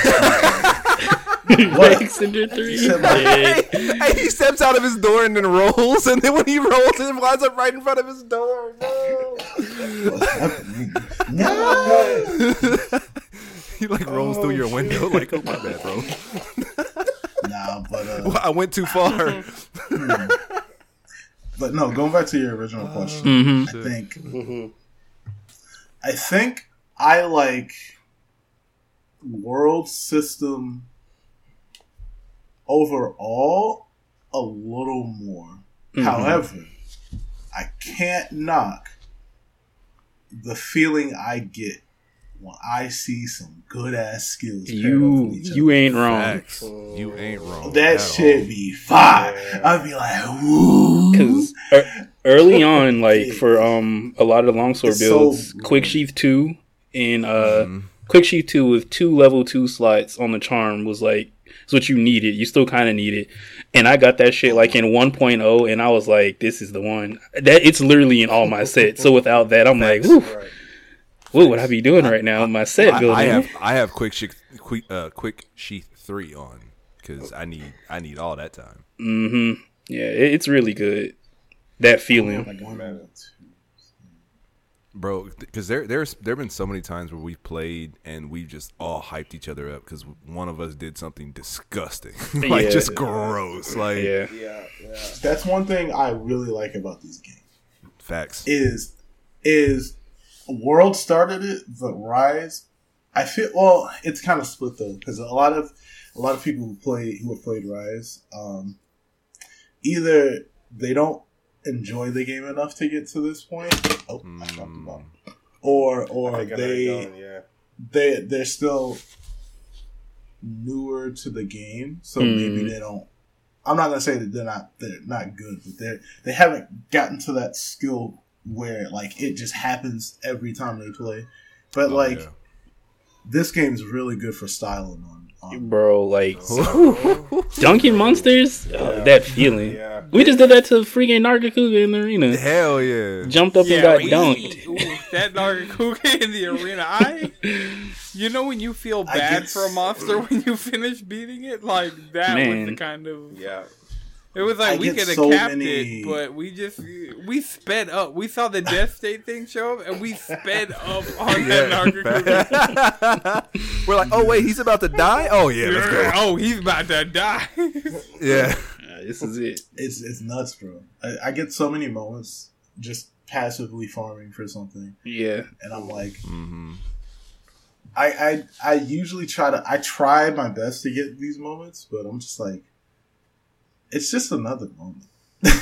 What? Extender three. said, like- Yeah. Hey, he steps out of his door and then rolls, and then when he rolls, it winds up right in front of his door. No. no, He like rolls through your window, like, oh my bad, bro. nah, but uh, Well, I went too far. But no. Going back to your original question, hmm I think Mhm. I think I like world system overall a little more. Mhm. However, I can't knock the feeling I get when I see some good ass skills. You you ain't wrong. Facts. You ain't wrong. that at shit all. be fire. I'd be like, woo. Because early on, like for um a lot of the longsword It's so builds, good. quick sheath two and uh Mhm. quick sheath two with two level two slots on the charm was like it's what you needed. You still kind of need it. And I got that shit like in 1.0, and I was like, "This is the one." That it's literally in all my sets. So without that, I'm like, "Whew, Right. What would I be doing right now?" in My set I, building. I have I have quick sheath quick uh quick sheath three on because I need I need all that time. hmm Yeah, it, it's really good. That feeling. Like one and two. bro because there there's there have been so many times where we've played and we've just all hyped each other up because one of us did something disgusting like Yeah. just gross like Yeah. Yeah, yeah. That's one thing I really like about these games. facts is is World started it, but Rise. I feel well. It's kind of split though, because a lot of a lot of people who play who have played Rise, um, either they don't enjoy the game enough to get to this point. Oh, I dropped the ball. Or or think I they you're going, yeah. they they're still newer to the game, so Mhm. maybe they don't. I'm not gonna say that they're not they're not good, but they they haven't gotten to that skill where like it just happens every time they play. But Oh, like yeah. this game's really good for styling on. on Bro, like Oh. dunking monsters, uh, that feeling. Yeah. We just did that to freaking Nargacuga in the arena. hell yeah Jumped up and got we- dunked. ooh, that Nargacuga in the arena. I, you know, when you feel bad get for a monster when you finish beating it, like that was the kind of. Yeah. It was I like we could have so capped many- it, but we just we sped up. We saw the death state thing show up, and we sped up on that Nargacuga. we're like oh wait he's about to die oh yeah let's go Oh, he's about to die. yeah this is it. It's it's nuts, bro. I, I get so many moments just passively farming for something, Yeah. and I'm like, hmm I I I usually try to I try my best to get these moments, but I'm just like, it's just another moment.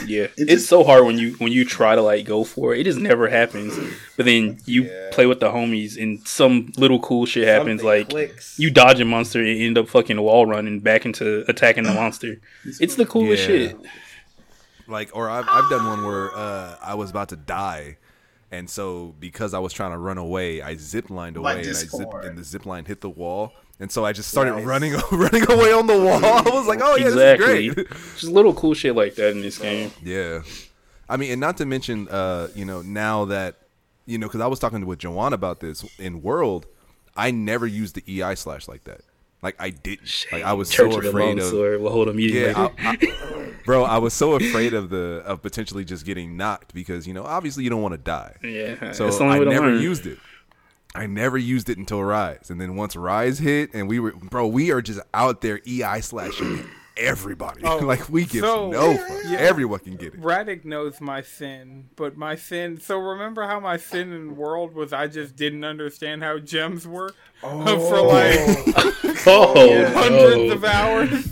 Yeah, It it's just- so hard when you when you try to like go for it. It just never happens. But then you Yeah. play with the homies and some little cool shit happens. Something like clicks. you dodge a monster and end up fucking wall running back into attacking the monster. It's the coolest Yeah. shit. Like, or I've I've done one where uh, I was about to die, and so because I was trying to run away, I zip lined Like away, and I zipped, and the zip line hit the wall, and so I just started Nice. running running away on the wall. I was like, oh yeah, exactly. this is great. Just little cool shit like that in this game. Yeah, I mean, and not to mention, uh, you know, now that you know, because I was talking with Joanne about this in World, I never used the Iai slash like that. Like I didn't. Like I was Church so of the afraid of. Longsword will hold immediately. Yeah, I, I, bro, I was so afraid of the of potentially just getting knocked because you know obviously you don't want to die. yeah. So it's the I never learn. used it. I never used it until Rise, and then once Rise hit, and we were, bro, we are just out there Iai slashing everybody. Oh, like we give so- no fuck. Yeah. Everyone can get it. Raddick knows my sin, but my sin. So remember how my sin in World was I just didn't understand how gems work oh. for like Oh, hundreds no. of hours.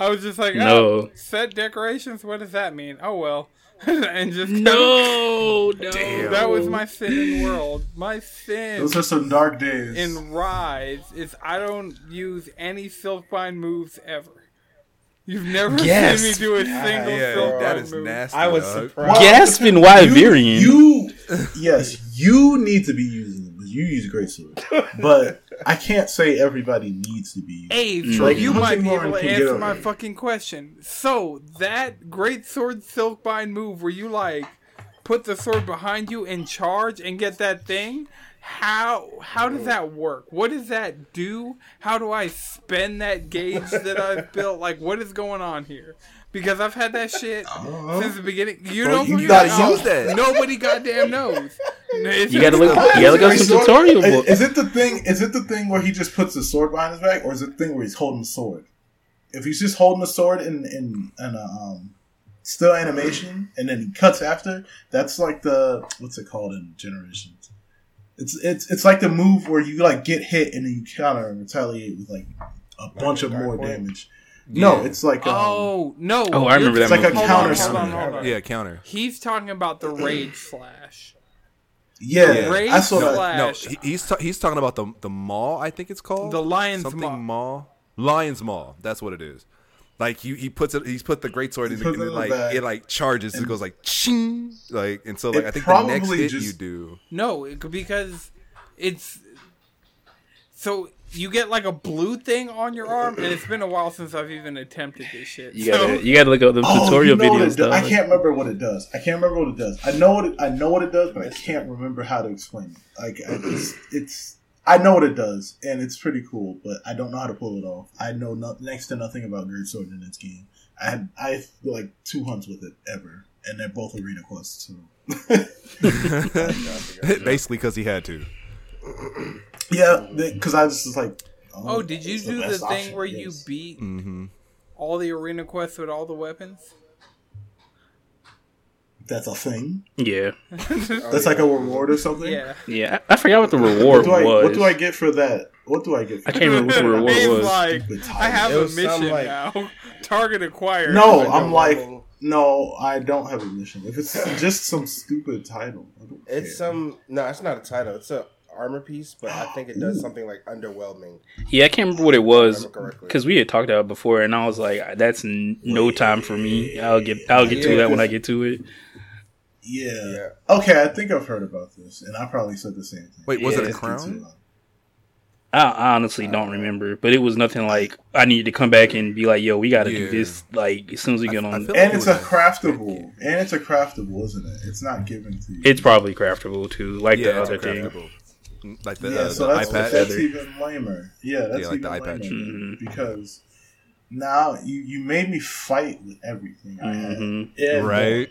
I was just like, oh, No. set decorations. What does that mean? Oh well, and just No, no. That was my sin in World. My sin Those are some dark days. in Rise is I don't use any Silkbind moves ever. You've never Yes. seen me do a single Yeah, Silkbind that is move. nasty. I was dog. surprised. Gasping Wyverian. You, you, yes, you need to be using them. 'cause You use great sword, but I can't say everybody needs to be. Using Ave, Like, you might be able to answer my fucking question. So that great sword Silkbind move where you like put the sword behind you and charge and get that thing. How how does that work? What does that do? How do I spend that gauge that I've built? Like what is going on here? Because I've had that shit since the beginning. You Bro, don't you gotta know. use that. Nobody goddamn knows. It's You gotta look. just- You gotta look up some Sword- tutorial is- book. Is it the thing? Is it the thing where he just puts the sword behind his back, or is it the thing where he's holding the sword? If he's just holding the sword in in, in a um, still animation and then he cuts after, that's like the what's it called in Generations? It's it's it's like the move where you like get hit and then you counter and retaliate with like a bunch of more Point? damage. No, Yeah. it's like um, Oh no! Oh, I remember You're- that It's like a move. Hold on, counter hold on, hold on. Yeah, counter. He's talking about the rage slash. yeah, Yeah. Rage I saw that. slash. No, he, he's ta- he's talking about the the maw. I think it's called The lion's something maw. maw. Lion's Maw. That's what it is. Like he he puts it. He's put the great sword in, He the, puts and it then, in the like bag. it like charges. it goes like ching. Like and so like It I think the next probably hit just- you do. No, it, because it's so you get like a blue thing on your arm, and it's been a while since I've even attempted this shit. You so, gotta. You gotta look up the Oh, tutorial you know videos. it do- I can't remember what it does. I can't remember what it does. I know what it, I know what it does, but I can't remember how to explain it. Like I, it's it's I know what it does, and it's pretty cool, but I don't know how to pull it off. I know no, next to nothing about Great Sword in this game. I had I had like two hunts with it ever, and they're both arena quests. So. Basically, because he had to. yeah, because I was just like, Oh, did you it's the do the thing option, where you yes. beat hmm all the arena quests with all the weapons? That's a thing. Yeah, That's like a reward or something. yeah. yeah. I, I forgot what the reward do I was. what do I get for that? What do I get? For I can't remember what the reward He's was. like, I have It a mission like- now. Target acquired. No, I'm like, Underwhelming. no, I don't have a mission. If it's just some stupid title, I don't It's care. some no, it's not a title. It's a armor piece, but I think it does something like underwhelming. Yeah, I can't remember what it was because we had talked about it before, and I was like, "That's n- no time for me. I'll get, I'll get to that when I get to it." yeah. Yeah. Okay, I think I've heard about this, and I probably said the same thing. Wait, was Yeah. it a Let's get to crown? I, I honestly don't uh, remember, but it was nothing like I needed to come back and be like, "Yo, we got to Yeah. do this." Like as soon as we get I- I on, feel And it it's a craftable, and it's a craftable, isn't it? It's not given to you. it's probably craftable too, like yeah, the other thing. Craftable. Like the, yeah, uh, so the that's, iPad. that's even lamer. Yeah, that's Yeah, like even the lamer iPad. Mhm. because now you you made me fight with everything I had. Mhm. Yeah, Right.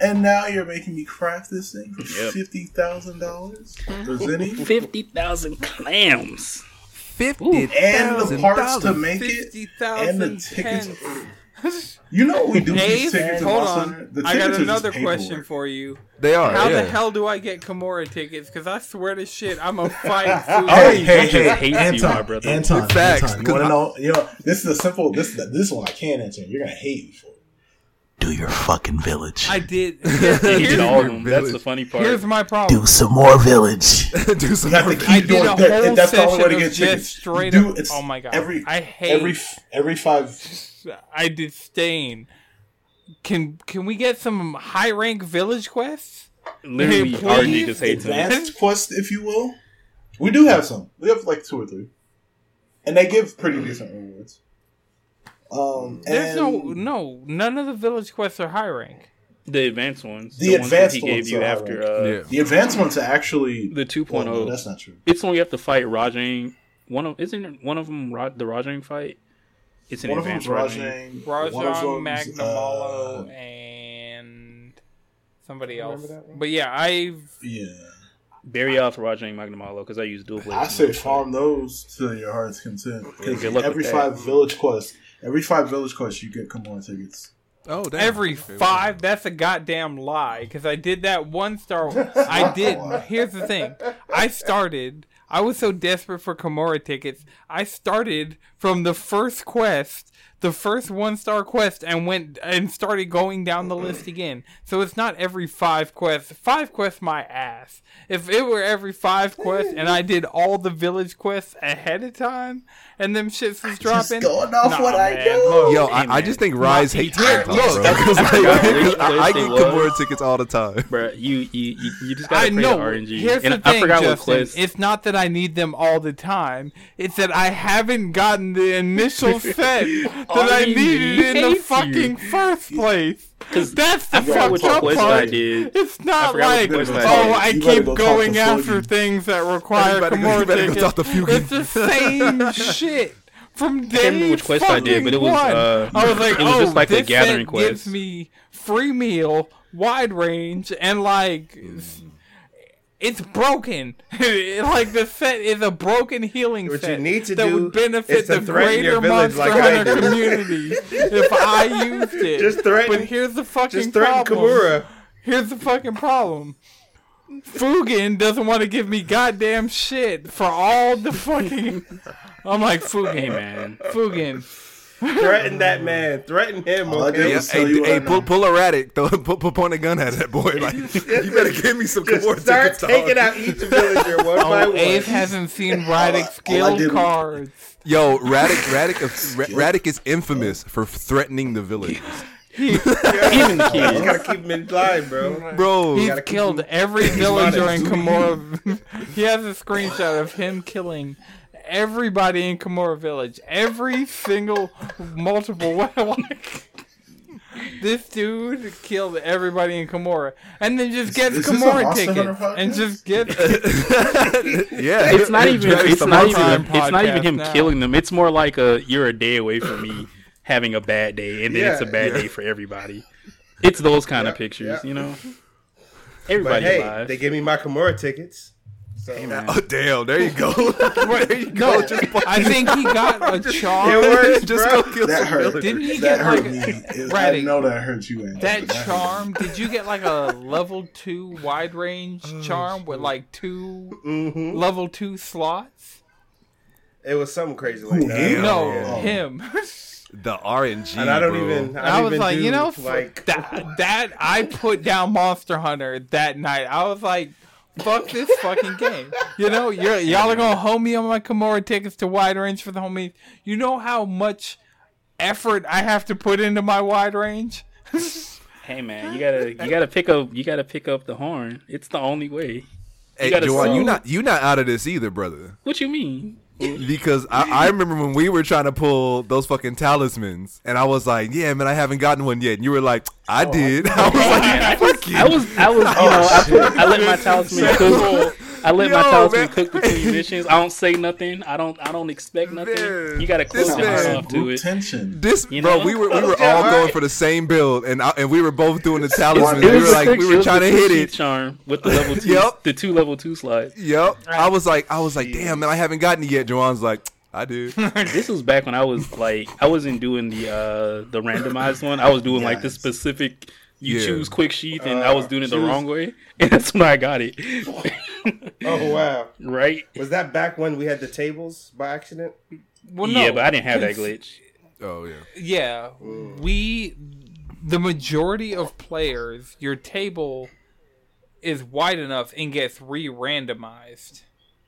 And now you're making me craft this thing for Yep. fifty thousand dollars for Zenny, Fifty thousand clams. Fifty and the thousand parts to dollars. make it, Fifty and the thousand tickets. Pence. You know we do with these tickets hold on. Hunter? The I got tickets are just another question for you. They are. How yeah. the hell do I get Kamura tickets? Because I swear to shit, I'm a fight. Hey, hey, just hey, hates you, Anton, my brother. Anton, Facts, Anton, you 'cause want to know? You know, this is a simple. This this one I can answer. You're gonna hate me for. it. Do your fucking village. I did. Yeah, did Here's, all of them. That's the funny part. here's my problem. Do some more village. Do some You have to keep doing that. That's the only way to get of tickets. straight Do- up- oh my God. Every I hate- every every five. I disdain. Can can we get some high rank village quests? Literally, Hey, RG please, just hates him. advanced quest, if you will. We do have some. We have like two or three, and they give pretty decent rewards. Um, There's and no no none of the village quests are high rank. The advanced ones. The advanced ones that he advanced gave ones you after uh, Yeah. the advanced ones are actually the 2.0. Well, no, that's not true. It's when you have to fight Rajang. One of isn't one of them Ra- the Rajang fight? It's an One of them's advanced Rajang. Rajang. one Rajang, Magnamalo, uh, and somebody else. Remember that one? But yeah, I've Yeah, Barioth Rajang Magnamalo because I use dual blades. I say farm those to your heart's content. Because every with that. five village quest, every five village quests, you get Kamura tickets. Oh, damn. every five. That's a goddamn lie. Because I did that one star. I did. Here's the thing. I started. I was so desperate for Kamura tickets. I started from the first quest, the first one star quest, and went and started going down the list again. So it's not every five quests. Five quests, my ass. If it were every five quests and I did all the village quests ahead of time, and them shits was dropping, going off nah, what I man, do. look, Yo, Hey, I, I just think Rise Nah, hates here, Anton, look, bro. 'Cause, I like, forgot which 'cause I, I place get it. Kamura tickets all the time. Bruh, you you you, you just gotta I play know. the RNG. Here's and the I thing, forgot what quest. It's not that I need them all the time. It's that I haven't gotten the initial set that I RNG needed in the hates you. fucking first place. That's the I forgot fucked up part. I did. It's not forgot like, which quest I oh. I keep go going after Fugi. things that require Everybody go- Kamura you better go tickets. talk to Fugi. It's the same shit. From day remember which quest I did, but it was, fucking one. uh, I was like, it was oh, just like a this gathering set gives me free meal, wide range, and like it's broken. like the set is a broken healing What you set need to that do would benefit is to the threaten greater village Monster like I Hunter community if I used it. Just threaten- But here's the fucking Just threaten problem. Kamura. Here's the fucking problem. Fugen doesn't want to give me goddamn shit for all the fucking. I'm like Fugen, Hey man, Fugen. Threaten that man. Threaten him. All Okay. was- Hey, you hey I pull, know. pull a radic. Throw, pull, pull, point a gun at that boy. Like, you better give me some Just Kamura start tickets. dog. taking out each villager one oh, by Oh, one. Ace hasn't seen Radix all I guild cards. Yo, Radic, Radic, Ra- Radic is infamous for threatening the villagers. Even the kids. You gotta keep him in line, bro. Bro, He's gotta keep killed him- every villager in honest. Kamura. he has a screenshot of him killing everybody in Kamura Village. Every single multiple like This dude killed everybody in Kamura, and then just gets is this Kamura tickets and podcast? just gets. yeah, it's not even. It's a not even. It's not even him now. killing them. It's more like a you're a day away from me having a bad day, and then it's a bad yeah. day for everybody. It's those kind of pictures, yeah. you know. But Everybody hey, alive. they gave me my Kamura tickets. So man. Oh damn! There you go. there you go. No, Just I think he got a it charm. works, just bro. go kill That some hurt. villagers. Didn't he That get hurt like me. a, It- Radix, I know that hurt you, Anton, that but hurt charm? Did you get like a level two wide range charm with like two Mhm. level two slots? It was something crazy like Who, that. him? No, Yeah. him. The RNG, And I don't bro. even. I, I don't was even like, do, you know, like that that I put down Monster Hunter that night. I was like, fuck this fucking game. You know, you're y'all are gonna hold me on my Kamura tickets to wide range for the homies. You know how much effort I have to put into my wide range. Hey man, you gotta you gotta pick up you gotta pick up the horn. It's the only way. Hey, gotta Joanne, you sue. not you not out of this either, brother. What you mean? Because I, I remember when we were trying to pull those fucking talismans, and I was like, "Yeah, man, I haven't gotten one yet." And you were like, "I oh, did." I was like, "Fuck you." I was I was you oh, know I, put, I let my talisman cook. I let my Yo, talisman man. cook between missions. I don't say nothing. I don't I don't expect nothing. Man, You gotta close this your heart off to it. tension. This You bro, we were we were Yeah, all right. going for the same build, and I, and we were both doing the It was, talismans. we were like we were trying to hit it. charm with the level two, Yep. the two level two slides. Yep. I was like, I was like, damn, man, I haven't gotten it yet. Joanne's like, I do. This was back when I was like, I wasn't doing the uh the randomized one. I was doing like the specific. You Yeah. choose quick sheath, and I was Uh, doing it the wrong way, and that's when I got it. Oh wow! right? Was that back when we had the tables by accident? Well, no, yeah, but I didn't have that glitch. Oh yeah. Yeah, we, the majority of players, your table is wide enough and gets re-randomized.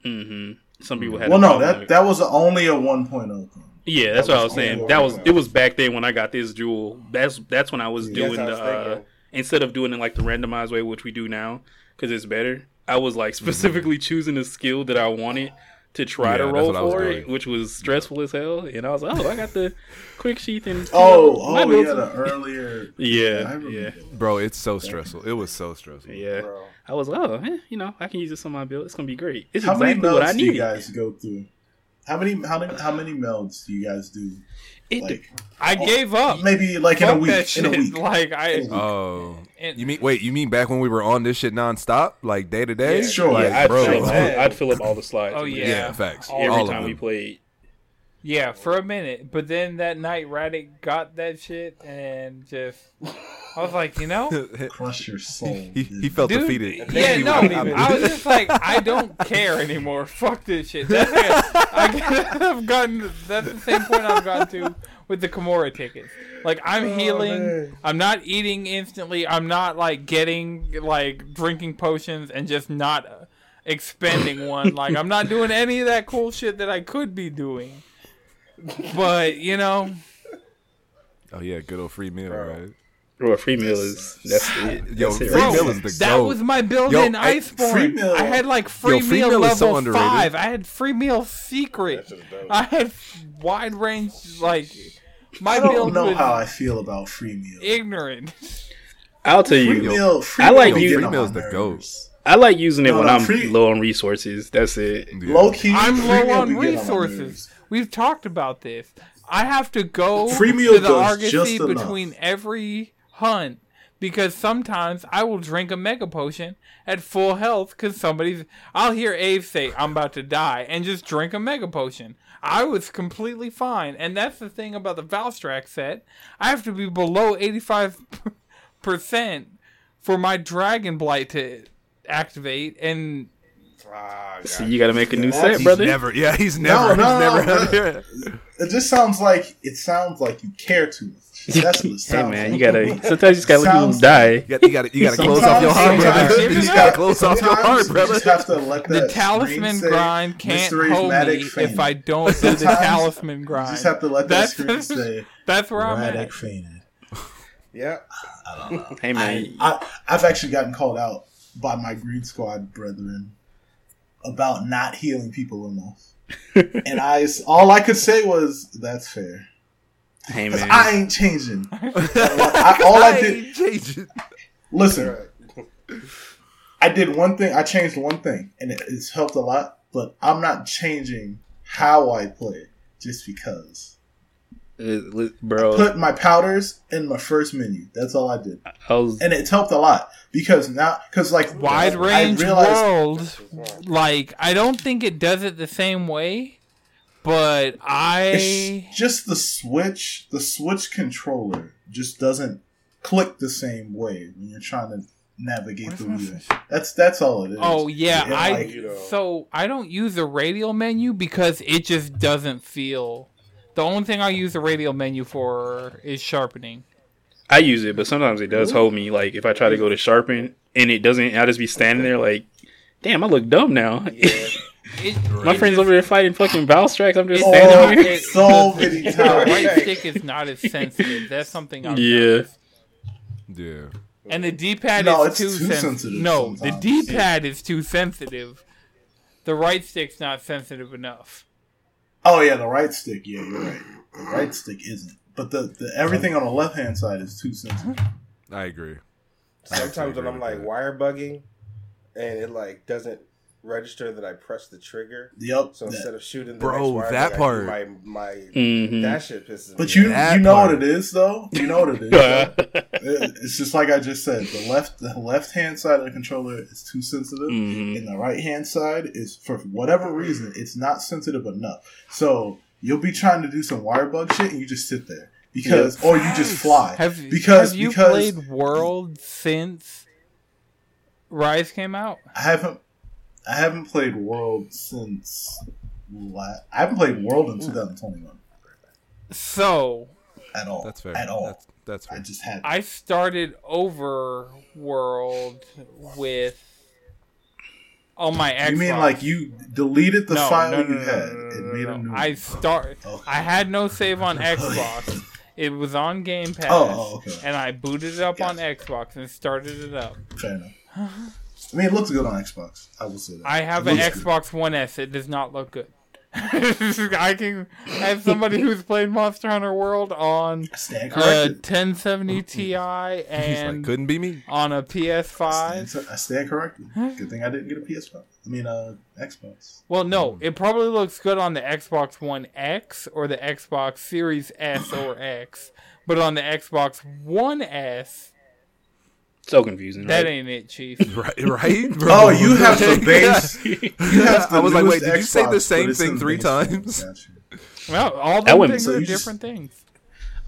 Mm-hmm. Some people had. Well, no, that with- that was only a 1.0 thing. Yeah, that's That what I was was saying. That was it was back then when I got this jewel. That's that's when I was Yeah, doing the I was uh, instead of doing it like the randomized way, which we do now, because it's better. I was like specifically choosing a skill that I wanted to try Yeah, to roll what I was for it, which was stressful as hell. And I was like, oh, I got the quick sheath and Oh, oh builds- yeah, the earlier. I yeah, yeah. Bro, it's so stressful. It was so stressful. yeah. Bro. I was like, oh, eh, you know, I can use this on my build. It's gonna be great. It's How many exactly what I need. you needed. guys go through? How many how many how many melds do you guys do? It Like I oh, gave up. maybe like in a week. that In a week. Like I, Oh. and- You mean wait? You mean back when we were on this shit nonstop, like day to day? Yeah, sure. Like, yeah, I'd, bro. fill up, I'd fill up all the slides. Oh, yeah. Yeah, facts. All- every All time we played. yeah, for a minute. But then that night, Raddick got that shit and just, I was like, you know, Crush your soul. he, he felt Dude, defeated. Yeah, no, wouldn't have it. I was just like, I don't care anymore. Fuck this shit. That's like, I, have gotten. That's the same point I've gotten to with the Kamura tickets. Like I'm healing. man. I'm not eating instantly. I'm not like getting like drinking potions and just not uh, expending one. Like I'm not doing any of that cool shit that I could be doing. But you know, Oh yeah, good old free meal, Bro. right? Bro, free meal is that's it. Yo, That's it free right meal there. is the that goat. was my build Yo, in I- Iceborne. free meal- I had like free, Yo, free meal, meal is so level five. I had free meal secret. That shit's dope. I had wide range like my I don't know how I feel about free meal. ignorant. I'll tell Free you, meal, free I like meal you- Free on meal's the ghost. I like using it No, when no, I'm free- low on resources. That's it. Yeah. Low key, I'm low on be getting my resources. nerves. We've talked about this. I have to go Free meal to the does just Argosy enough. between every hunt because sometimes I will drink a mega potion at full health because somebody's. I'll hear Abe say, I'm about to die, and just drink a mega potion. I was completely fine. And that's the thing about the Valstrax set. I have to be below 85% for my Dragon Blight to activate. And Ah, So you got to make a new set, He's brother. never. Yeah, he's never. no, he's never. no, had It just sounds like it sounds like you care too much. That's hey man, you gotta. Sometimes you just gotta let people die. You got, you got, you got to close off your heart, brother. sometimes- You got to close off your Sometimes heart, You brother. just have to let the that talisman grind can't hold Rheumatic me if. I don't do the Sometimes talisman You grind. just have to let that screen say That's where I'm Radek at. fainted. Yeah. I don't know. Hey man, I, I've actually gotten called out by my Green Squad brethren about not healing people enough. and I, all I could say was, "That's fair." Hey 'Cause man. I ain't changing. I, all I did, ain't changing. listen, I did one thing. I changed one thing, and it, it's helped a lot. But I'm not changing how I play just because. Li- bro, Put my powders in my first menu. That's all I did, I was. and it's helped a lot because now, because like Wide I range realized- world, like I don't think it does it the same way, but I It's just the switch. The switch controller just doesn't click the same way when you're trying to navigate Where's the my wheel. That's that's all it is. Oh yeah, And, I like, you know. so I don't use the radial menu because it just doesn't feel. The only thing I use the radial menu for is sharpening. I use it, but sometimes it does hold me. Like if I try to go to sharpen and it doesn't, I just be standing there like, damn, I look dumb now. It, My it friends over there fighting fucking Valstrax. I'm just Oh, standing here. it- so many the times. right stick is not as sensitive. That's something I've Yeah. noticed. Yeah. And the D-pad No, is it's too, too sen- sensitive No, the. D-pad is too sensitive. The right stick's not sensitive enough. Oh yeah, the right stick. Yeah, you're right. The right stick isn't, but the, the everything on the left hand side is too sensitive. I agree. I Sometimes when I'm like that. wire bugging, and it like doesn't register that I press the trigger. Yep. So that- instead of shooting the Bro, next wire that I part. my my Mhm. that shit pisses me. but you off. You know part. what it is though. You know what it is. though. it's just like I just said. The left, the left hand side of the controller is too sensitive, Mhm. and the right hand side is for whatever reason it's not sensitive enough. So you'll be trying to do some wire bug shit, and you just sit there because, or you just fly Have because have you because played World since Rise came out? I haven't I haven't played World since la- I haven't played World in hmm. 2021 So at all. That's fair. At all. That's that's I fair. just had. I started over World with on my Xbox. you mean like you deleted the no, file no, no, you no, had no, no, and made no. a new I one? Okay. start. I had no save on Xbox. It was on Game oh, Pass, Oh, oh, okay. and I booted it up on Xbox and started it up. Fair enough. I mean, it looks good on Xbox. I will say that. I have an looks good. Xbox One S. It does not look good. I can as somebody who's played Monster Hunter World on a corrected. 1070 Ti He's like, and couldn't be me. on a PS5. Stand- I stand corrected. Good thing I didn't get a PS5. I mean, uh, Xbox. Well, no, it probably looks good on the Xbox One X or the Xbox Series S or X, but on the Xbox One S, So confusing. that right? ain't it, Chief. Right, right. Bro. Oh, you have the base. You have the I was like, wait, newest did you say the same thing in three times? Well, all That things so are you just- different things.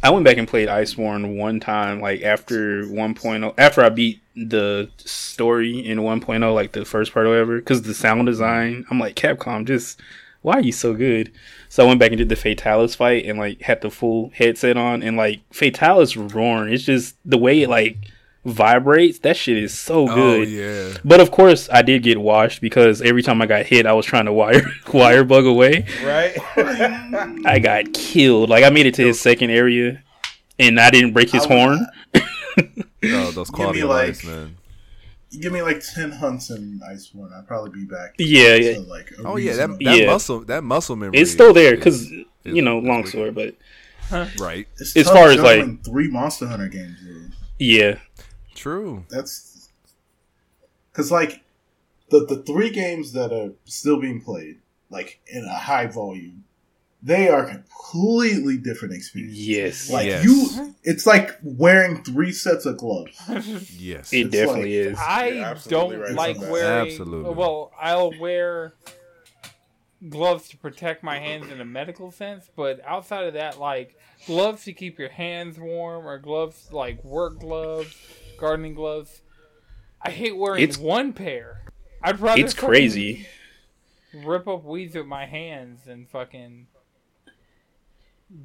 I went back and played Iceborne one time, like after 1.0, after I beat the story in 1.0, like the first part or whatever, because the sound design, I'm like, Capcom, just, why are you so good? So I went back and did the Fatalis fight and like had the full headset on, and like Fatalis roaring, it's just the way it like vibrates, that shit is so Oh good. yeah. But of course, I did get washed because every time I got hit, I was trying to wire wire bug away. right? I got killed. Like I made it to his second area, and I didn't break his I was- horn. Oh, those quality me, of like- man. You give me like ten hunts in Iceborne, I'd probably be back. Yeah, yeah. to, like, Oh yeah, that, that Yeah. muscle, that muscle memory. It's still there because you know, long wicked. story, but Right. It's as tough far as, like- juggling three Monster Hunter games, dude. yeah, True. That's because like the the three games that are still being played, like in a high volume, they are completely different experiences. yes, Like Yes. you, it's like wearing three sets of gloves. Yes. it it's definitely like- is. I don't right like about that. wearing. Absolutely. Well, I'll wear gloves to protect my hands in a medical sense, but outside of that, like gloves to keep your hands warm or gloves like work gloves, gardening gloves. I hate wearing It's- one pair. I'd rather It's crazy. rip up weeds with my hands and fucking.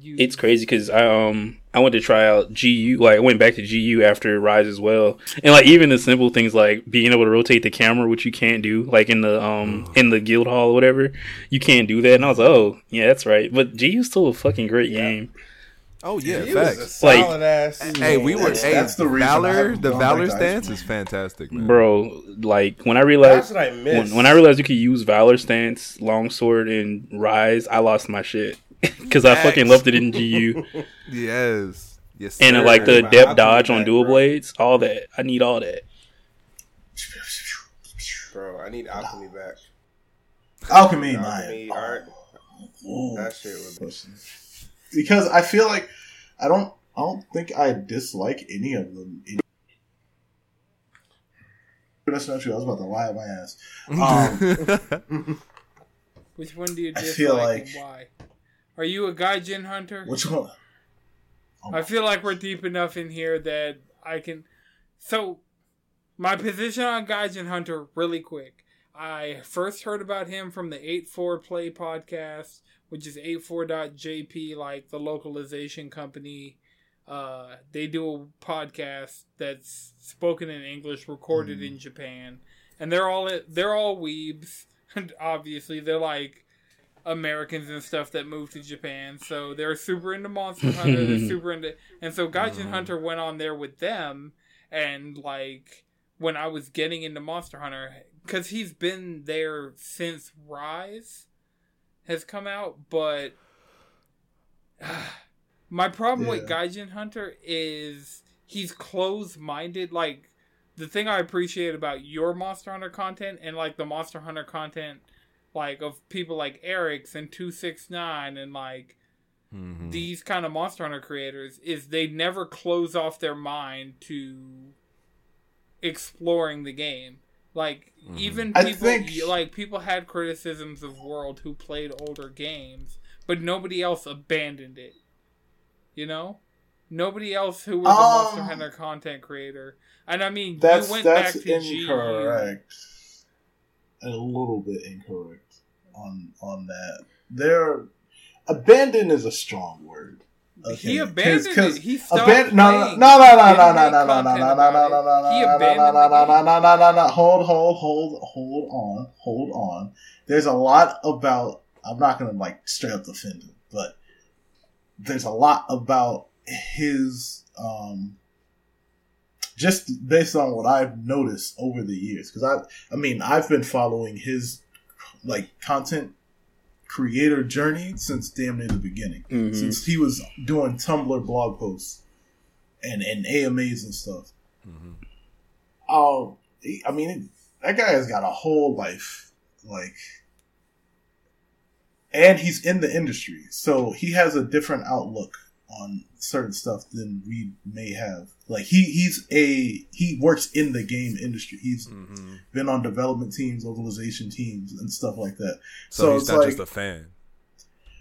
Use. It's crazy because I um I went to try out GU like I went back to GU after Rise as well and like even the simple things like being able to rotate the camera which you can't do like in the um in the guild hall or whatever you can't do that and I was like oh yeah that's right but GU's still a fucking great game Oh yeah, He was a facts. Like- solid ass. Hey, we were. That's- hey, that's the reason Valor. The Valor to stance is fantastic, man. bro like when I That's realized what I when, when I realized you could use Valor stance longsword and Rise I lost my shit because I fucking loved it in GU Yes. Yes. and uh, sir. like the My depth dodge on back, dual bro. blades all that I need all that bro, I need alchemy back. Alchemy, Alchemy man. art. Ooh. That shit was. Because I feel like I don't I don't think I dislike any of them. That's not true. I was about to lie on my ass. Um, Which one do you I dislike feel and like- why? Are you a Gaijin hunter? which one? I feel like we're deep enough in here that I can. So, my position on Gaijin Hunter, really quick. I first heard about him from the 8-4 Play podcast, which is 84.jp, like the localization company. Uh, they do a podcast that's spoken in English, recorded in Japan, and they're all they're all weebs. And obviously, they're like Americans and stuff that moved to Japan, so they're super into Monster Hunter. they're super into, and so Gaijin Hunter went on there with them, and like when I was getting into Monster Hunter, because he's been there since Rise has come out, but my problem with Yeah. Gaijin Hunter is he's closed minded. Like the thing I appreciate about your Monster Hunter content and like the Monster Hunter content, like of people like Arekkz and Two Six Nine and like Mhm. these kind of Monster Hunter creators is they never close off their mind to exploring the game. Like even people think- like people had criticisms of World who played older games, but nobody else abandoned it. You know? Nobody else who was a Monster Um, Hunter content creator. And I mean, That's you went that's back to GU. incorrect. A little bit incorrect on on that. There, abandon is a strong word. He abandoned it. He stopped aban- no, no, no, no, no, no, no, no, no, no, no, no, no, no, no, He no, no, no, no, no, no, no, no. Hold, hold, hold, hold on, hold on. There's a lot about. I'm not gonna like straight up defend him, but there's a lot about his um just based on what I've noticed over the years because I I mean I've been following his like content creator journey since damn near the beginning Mhm. since he was doing Tumblr blog posts and and AMAs and stuff. Mm-hmm. Oh, he- I mean that guy has got a whole life like and he's in the industry so he has a different outlook on certain stuff than we may have like he he's a he works in the game industry he's Mhm. been on development teams localization teams and stuff like that So, so, he's not like just a fan.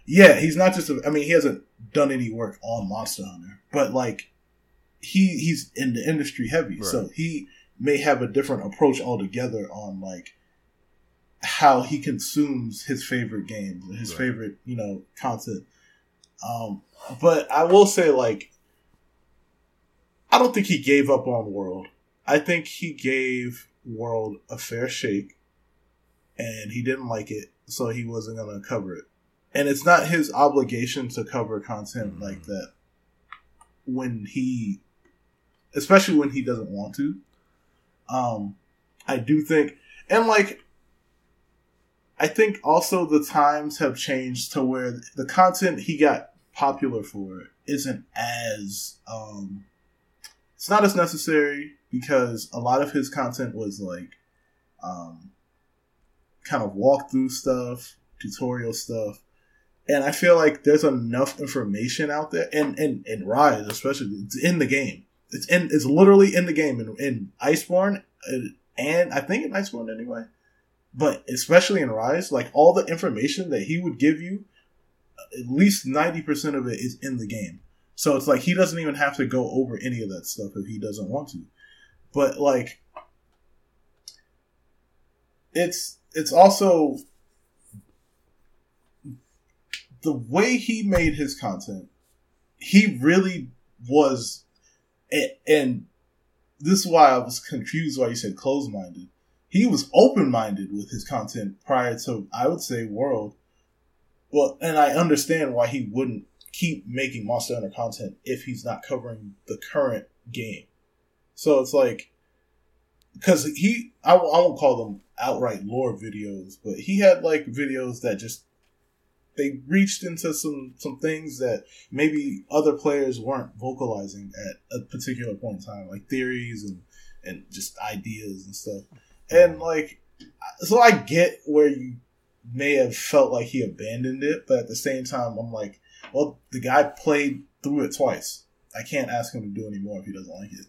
yeah he's not just a, i mean he hasn't done any work on monster hunter but like he he's in the industry heavy so he may have a different approach altogether on like how he consumes his favorite games and his Right. favorite you know content um but i will say like i don't think he gave up on world. I think he gave world a fair shake and he didn't like it so he wasn't going to cover it. And it's not his obligation to cover content Mhm. like that when he especially when he doesn't want to. Um i do think and like i think also the times have changed to where the content he got popular for isn't as um it's not as necessary because a lot of his content was like um kind of walkthrough stuff tutorial stuff and I feel like there's enough information out there, and and and Rise especially, it's in the game. It's in, it's literally in the game in, in Iceborne, uh, and I think in Iceborne anyway. But especially in Rise, like all the information that he would give you, at least ninety percent of it is in the game. So it's like he doesn't even have to go over any of that stuff if he doesn't want to. But like, it's it's also the way he made his content, he really was, and, and this is why I was confused why you said closed minded. He was open minded with his content prior to, I would say, World. Well, and I understand why he wouldn't keep making Monster Hunter content if he's not covering the current game. So it's like, because he, I, I won't call them outright lore videos, but he had like videos that just they reached into some some things that maybe other players weren't vocalizing at a particular point in time, like theories and and just ideas and stuff. And like, so I get where you may have felt like he abandoned it, but at the same time, I'm like, well, the guy played through it twice. I can't ask him to do any more if he doesn't like it.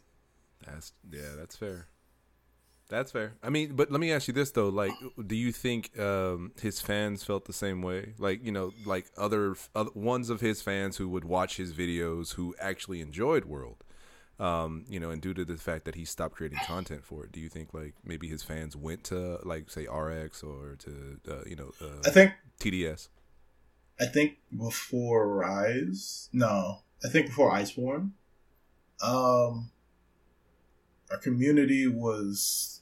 That's yeah, that's fair. That's fair. I mean, but let me ask you this though: like, do you think um, his fans felt the same way? Like, you know, like other, other ones of his fans who would watch his videos who actually enjoyed World, um, you know, and due to the fact that he stopped creating content for it, do you think like maybe his fans went to like say Arekkz or to uh, you know uh, I think TDS? I think before Rise, no, I think before Iceborne, um, our community was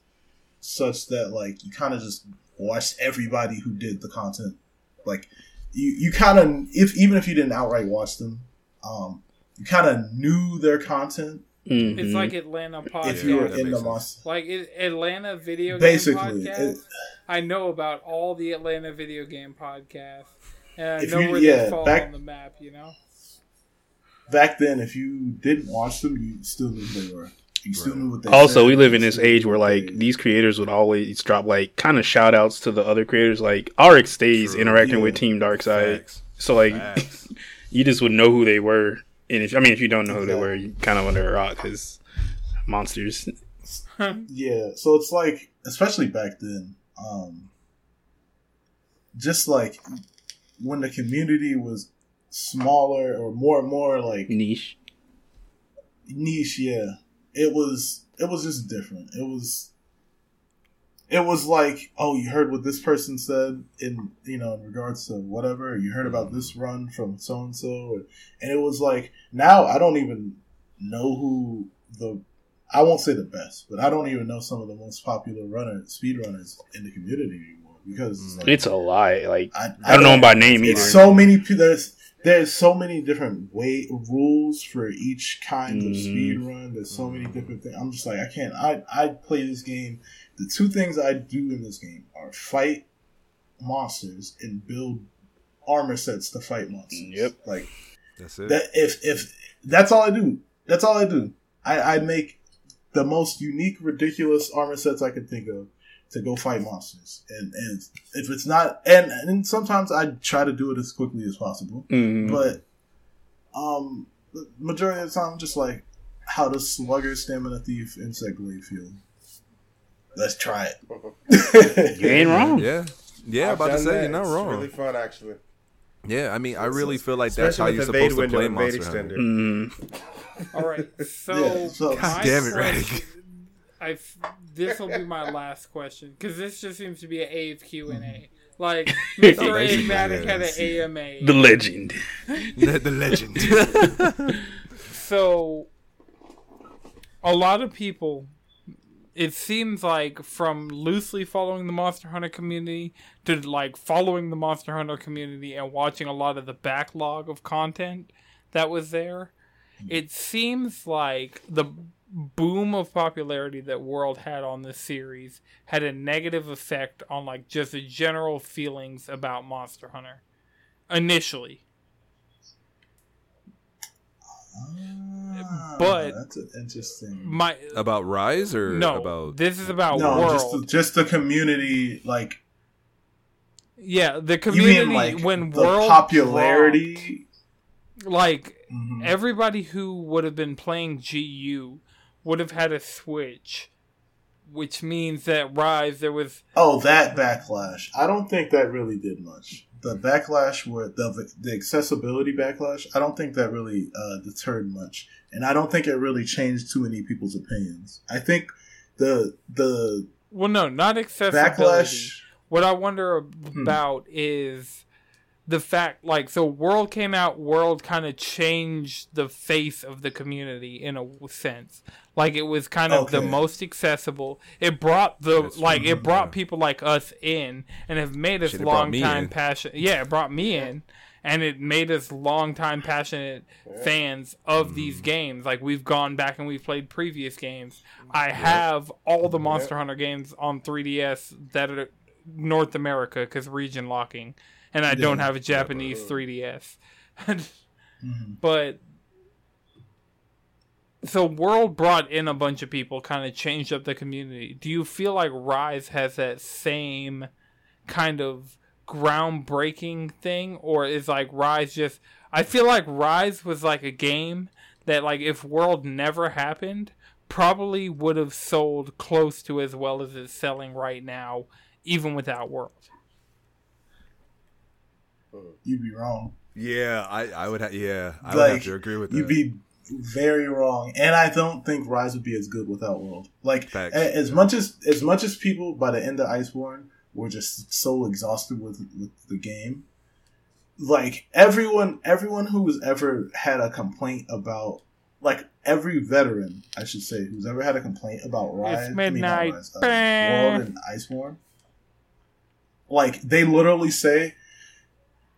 such that like you kind of just watched everybody who did the content. Like you, you kind of if even if you didn't outright watch them, um, you kind of knew their content Mhm. It's like Atlanta podcast. if you were in the sense. monster. like it, Atlanta video game Basically, podcast. it- I know about all the Atlanta video game podcasts, and I know you- where yeah, they fall back- on the map. You know, Back then, if you didn't watch them, you still knew they were. You still Right. knew what they also said, we live in this age where like they- these creators would always drop like kind of shout outs to the other creators like Arekkz stays True. interacting Yeah. with team darkside Facts. so like you just would know who they were. And if I mean, if you don't know who they were, you kind of under a rock because monsters. Yeah, so it's like, especially back then, um, just like when the community was smaller or more and more like Niche. niche, yeah, it was it was just different. It was it was like, oh, you heard what this person said in you know in regards to whatever. You heard about this run from so and so, and it was like now I don't even know who the I won't say the best, but I don't even know some of the most popular runners, speed runners in the community anymore because it's, mm. like, It's a lie. Like I, I don't know him by name either. So many. There's there's so many different way rules for each kind of Mhm. speed run. There's so many different things. I'm just like I can't. I I play this game. The two things I do in this game are fight monsters and build armor sets to fight monsters. Yep. Like That's it. that. If if that's all I do, that's all I do. I I make the most unique, ridiculous armor sets I can think of to go fight monsters. And and if it's not, and and sometimes I try to do it as quickly as possible, Mhm. but um, the majority of the time, I'm just like, how does Slugger, Stamina Thief, Insect Blade feel? Let's try it. you ain't wrong. yeah, yeah. I've about to say that. you're not It's wrong. Really fun, actually. yeah, I mean, I really feel like that's how you're supposed to play window and Vade Monster Hunter. Mhm. All right, so, Yeah, so- God damn it, question- Radic. I this will be my last question because this just seems to be an AFQ and A. Mm-hmm. Like Mr. Basically, Enigmatic had an AMA. The legend. the, the legend. so a lot of people it seems like from loosely following the monster hunter community to like following the monster hunter community and watching a lot of the backlog of content that was there mm-hmm. it seems like the boom of popularity that world had on this series had a negative effect on like just the general feelings about monster hunter initially Ah, But- that's an interesting. my about Rise or no about this is about No, world just the, just the community, like Yeah, the you community mean like when the world popularity. dropped, like Mhm. everybody who would have been playing GU would have had a Switch, which means that Rise there was Oh, that backlash. I don't think that really did much. The backlash where the the accessibility backlash, I don't think that really uh, deterred much, and I don't think it really changed too many people's opinions. I think the the well, no, not accessibility. backlash. What I wonder about is the fact, like, so World came out. World kind of changed the face of the community in a sense. Like it was kind of the most accessible. It brought the That's like true, it brought yeah. people like us in and have made us Shit, long time in. passionate. Yeah, it brought me in, and it made us long time passionate fans of these Mm. games. Like we've gone back and we've played previous games. I have all the Monster Hunter games on 3DS that are North America because region locking, and I don't have a Japanese 3DS. Mhm. but so World brought in a bunch of people, kind of changed up the community. Do you feel like Rise has that same kind of groundbreaking thing, or is like Rise just? I feel like Rise was like a game that, like, if World never happened, probably would have sold close to as well as it's selling right now, even without World. Hmm. You'd be wrong. yeah, I I would ha- yeah I would have to agree with that. you'd be very wrong, and I don't think Rise would be as good without World. Like Facts. as much as as much as people by the end of Iceborne were just so exhausted with with the game. Like everyone, everyone who has ever had a complaint about, like every veteran, I should say, who's ever had a complaint about Rise, I mean, midnight. Rise, uh, World and Iceborne, like they literally say,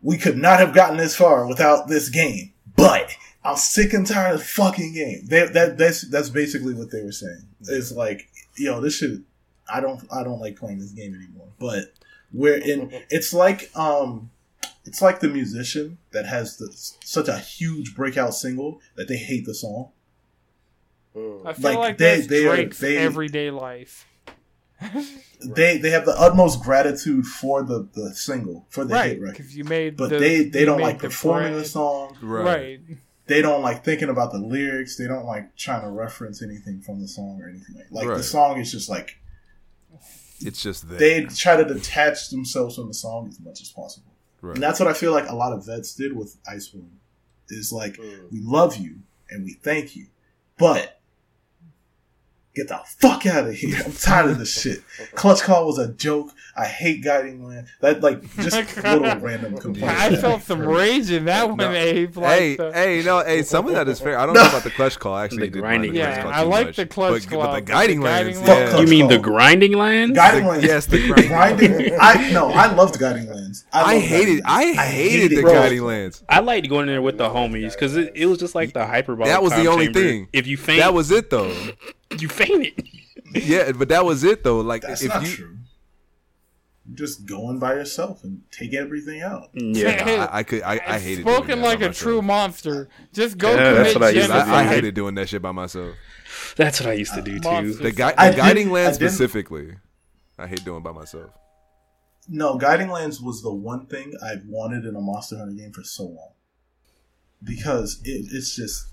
"We could not have gotten this far without this game." But I'm sick and tired of the fucking game. They, that that's that's basically what they were saying. It's like, yo, this should. I don't I don't like playing this game anymore. But we're in. It's like um, it's like the musician that has the, such a huge breakout single that they hate the song. Mm. I feel Like, like, they- that's they are- Drake's they- everyday life. they they have the utmost gratitude for the the single for the right, hit record, because you made. but the, they they don't like the performing the brand. song. Right. They don't like thinking about the lyrics. They don't like trying to reference anything from the song or anything like. Like Right. the song is just like It's just there. they try to detach themselves from the song as much as possible. right. And that's what I feel like a lot of vets did with Iceborne. Is like Mm. we love you and we thank you, but get the fuck out of here. I'm tired of this shit. Clutch call was a joke. I hate guiding land. That like just little random complaints. I felt some rage in that one, No. Abe. Like hey, the, hey, no, hey, some of that is fair. I don't know about the clutch call. I actually The did mind grinding the clutch Yeah, call I like much. the clutch but, call, but the but the guiding guiding lands, lands- yeah. You mean the call. grinding lands? Guiding The- lands. yes, the grinding. grinding- I no, I loved guiding lands. I, I hated, Guiding I hated the bro. guiding lands. I liked going in there with the homies because it, it was just like the hyperbolic. That was the only chamber. thing. If you faint, That was it though. you fainted. Yeah, but that was it though. Like That's if not you, true. You're just going by yourself and take everything out. Yeah, I, I could, I, I hated it. spoken doing that like a myself. true monster. Just go Yeah, that's commit what I used to genocide. I, do. I hated doing that shit by myself. that's what I used to do too. Monsters. The, gui- the guiding did- land I specifically, I hate doing by myself. No, Guiding Lands was the one thing I've wanted in a Monster Hunter game for so long. Because it, it's just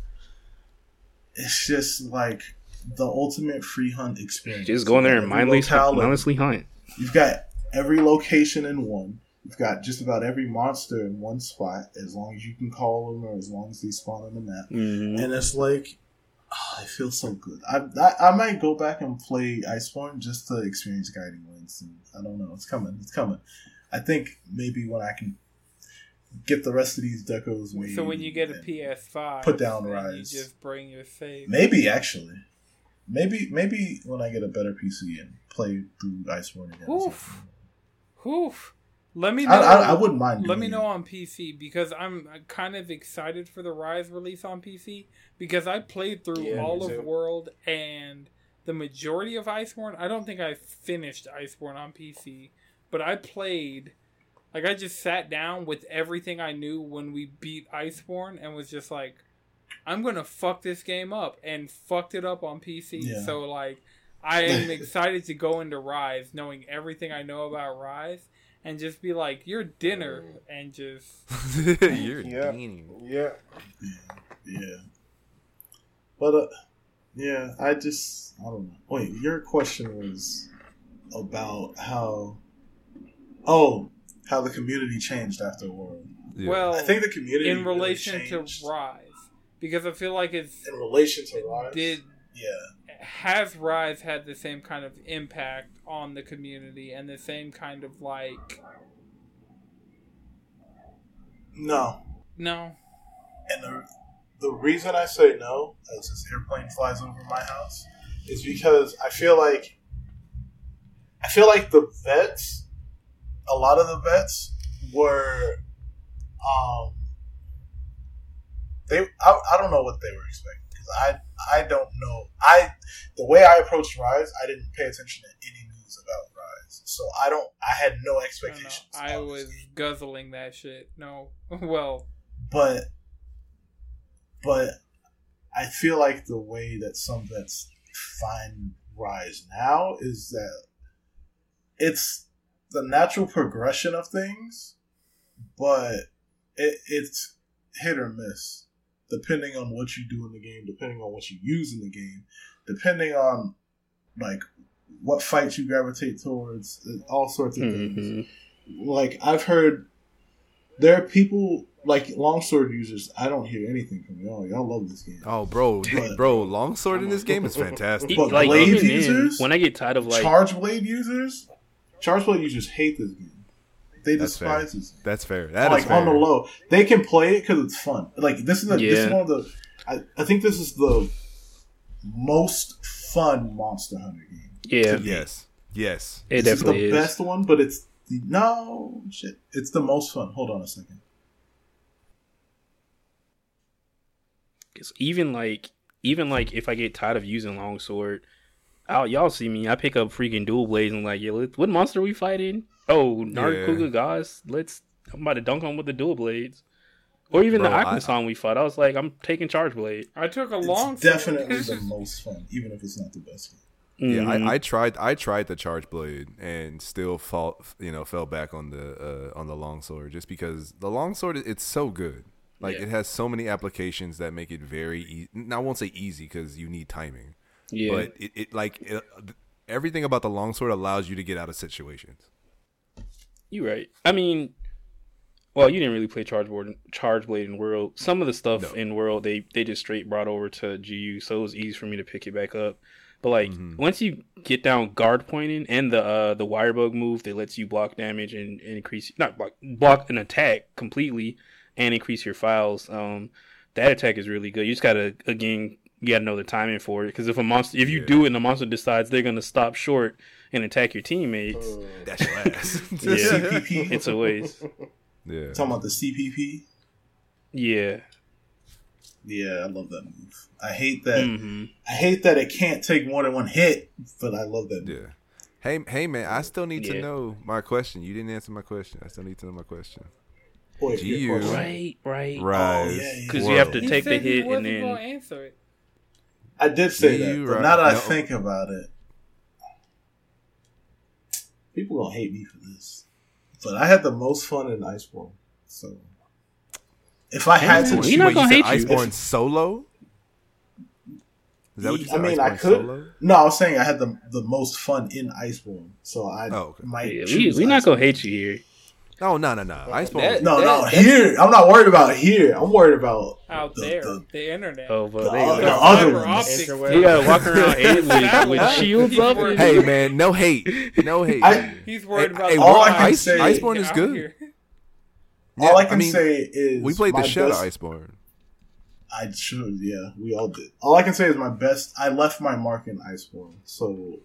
it's just like the ultimate free hunt experience. Just go in there and mindlessly, locale, mindlessly hunt. You've got every location in one. You've got just about every monster in one spot, as long as you can call them or as long as they spawn on the map. Mhm. And it's like, oh, it feels so good. I, I I might go back and play Iceborne just to experience Guiding Lands. And I don't know. It's coming. It's coming. I think maybe when I can get the rest of these decos. So when you get a PS5, Put down then Rise. You just bring your save. Maybe actually. Maybe maybe when I get a better PC and play through Iceborne again. Oof. Oof. Let me know. I, I, I wouldn't mind. Let me know it. on PC because I'm uh, kind of excited for the Rise release on PC because I played through Yeah, all of. World and the majority of Iceborne. I don't think I finished Iceborne on PC, but I played. Like I just sat down with everything I knew when we beat Iceborne and was just like, I'm gonna fuck this game up and fucked it up on PC. Yeah. So like, I am excited to go into Rise knowing everything I know about Rise and just be like, your dinner and just You're Yeah. mean. Yeah. Yeah. But uh, yeah, I just I don't know. Wait, your question was about how oh how the community changed after World. Yeah. well I think the community in really relation to Rise because I feel like it's in relation to Rise. did yeah. has Rise had the same kind of impact on the community and the same kind of like No. no And the, the reason I say no, as this airplane flies over my house, is because I feel like I feel like the vets, a lot of the vets were, um, they I, I don't know what they were expecting because I I don't know. I the way I approached Rise I didn't pay attention to any news about Rise. So I don't I had no expectations. I was guzzling that shit. No. Well. But but I feel like the way that some vets find Rise now is that it's the natural progression of things, but it, it's hit or miss depending on what you do in the game, depending on what you use in the game, depending on like what fights you gravitate towards, all sorts of things Mhm. like I've heard there are people like longsword users. I don't hear anything from y'all. Y'all love this game. Oh, bro, But- bro, longsword in this game is fantastic. But like Blade even then, users? when I get tired of like charge blade users, charge blade users hate this game. They That's fair. despise this. Game. That's fair. That is like fair. on the low, they can play it because it's fun. Like this is a, this is Yeah. one of the. I, I think this is the most fun Monster Hunter game. yeah, Yes, yes. it this is the is. best one, but it's the, no shit. It's the most fun. Hold on a second. Because even like even like if I get tired of using longsword, I'll, y'all see me. I pick up freaking dual blades and like, yeah, what monster we fighting? Oh, Narkuga Goss. Let's. I'm about to dunk on with the dual blades. Or even Bro, the I- Akuma we fought. I was like, I'm taking charge blade. I took a It's long definitely the most fun, even if it's not the best game. Yeah, Mhm. I, I tried. I tried the charge blade and still fall. You know, fell back on the uh, on the longsword just because the longsword it's so good. Like Yeah. it has so many applications that make it very. E- I won't say easy because you need timing, yeah. but it, it like it, everything about the longsword allows you to get out of situations. You're right. I mean, well, you didn't really play Charge Board, Charge Blade in World. Some of the stuff No. in World they they just straight brought over to GU, so it was easy for me to pick it back up. But like Mhm. once you get down guard pointing and the uh the wire bug move that lets you block damage and, and increase not block block an attack completely and increase your files, um, that attack is really good. You just gotta again you gotta know the timing for it because if a monster if you Yeah. do it and the monster decides they're gonna stop short and attack your teammates, That's your ass. Yeah. CPP. it's a waste. yeah. Talking about the CPP. Yeah. Yeah, I love that move. I hate that. hmm I hate that it can't take more than one hit, but I love that. Move. Yeah. Hey, hey, man! I still need to know my question. You didn't answer my question. I still need to know my question. Boy, GU. good question. Right, right. Rise. yeah, yeah. 'Cause you have to He take the said he hit and wasn't then- answer it. I did say GU, that, but right. now that I think about it, people gonna hate me for this. But I had the most fun in Iceborne, so if I had to, man, we choose, not gonna said hate you. Iceborne solo. Is that what you I said? mean, I could. Solo? No, I was saying I had the the most fun in Iceborne, so I Oh, okay. might. Yeah, we choose we not gonna hate you here. Oh no no no! Iceborne. that- No, That- no, that's- here I'm not worried about here. I'm worried about Out the- there, the- the, internet. Oh, but The they, other- the other Fiber ones. optics. You gotta walk around eight with, with shields up. hey man, no hate, no hate. I- He's worried Hey, about hey, the all I can Ice, say- Iceborne is good. here. Yeah, all I can mean, say is we played the my shit out of best- Iceborne. I should, yeah, we all did. All I can say is my best. I left my mark in Iceborne, so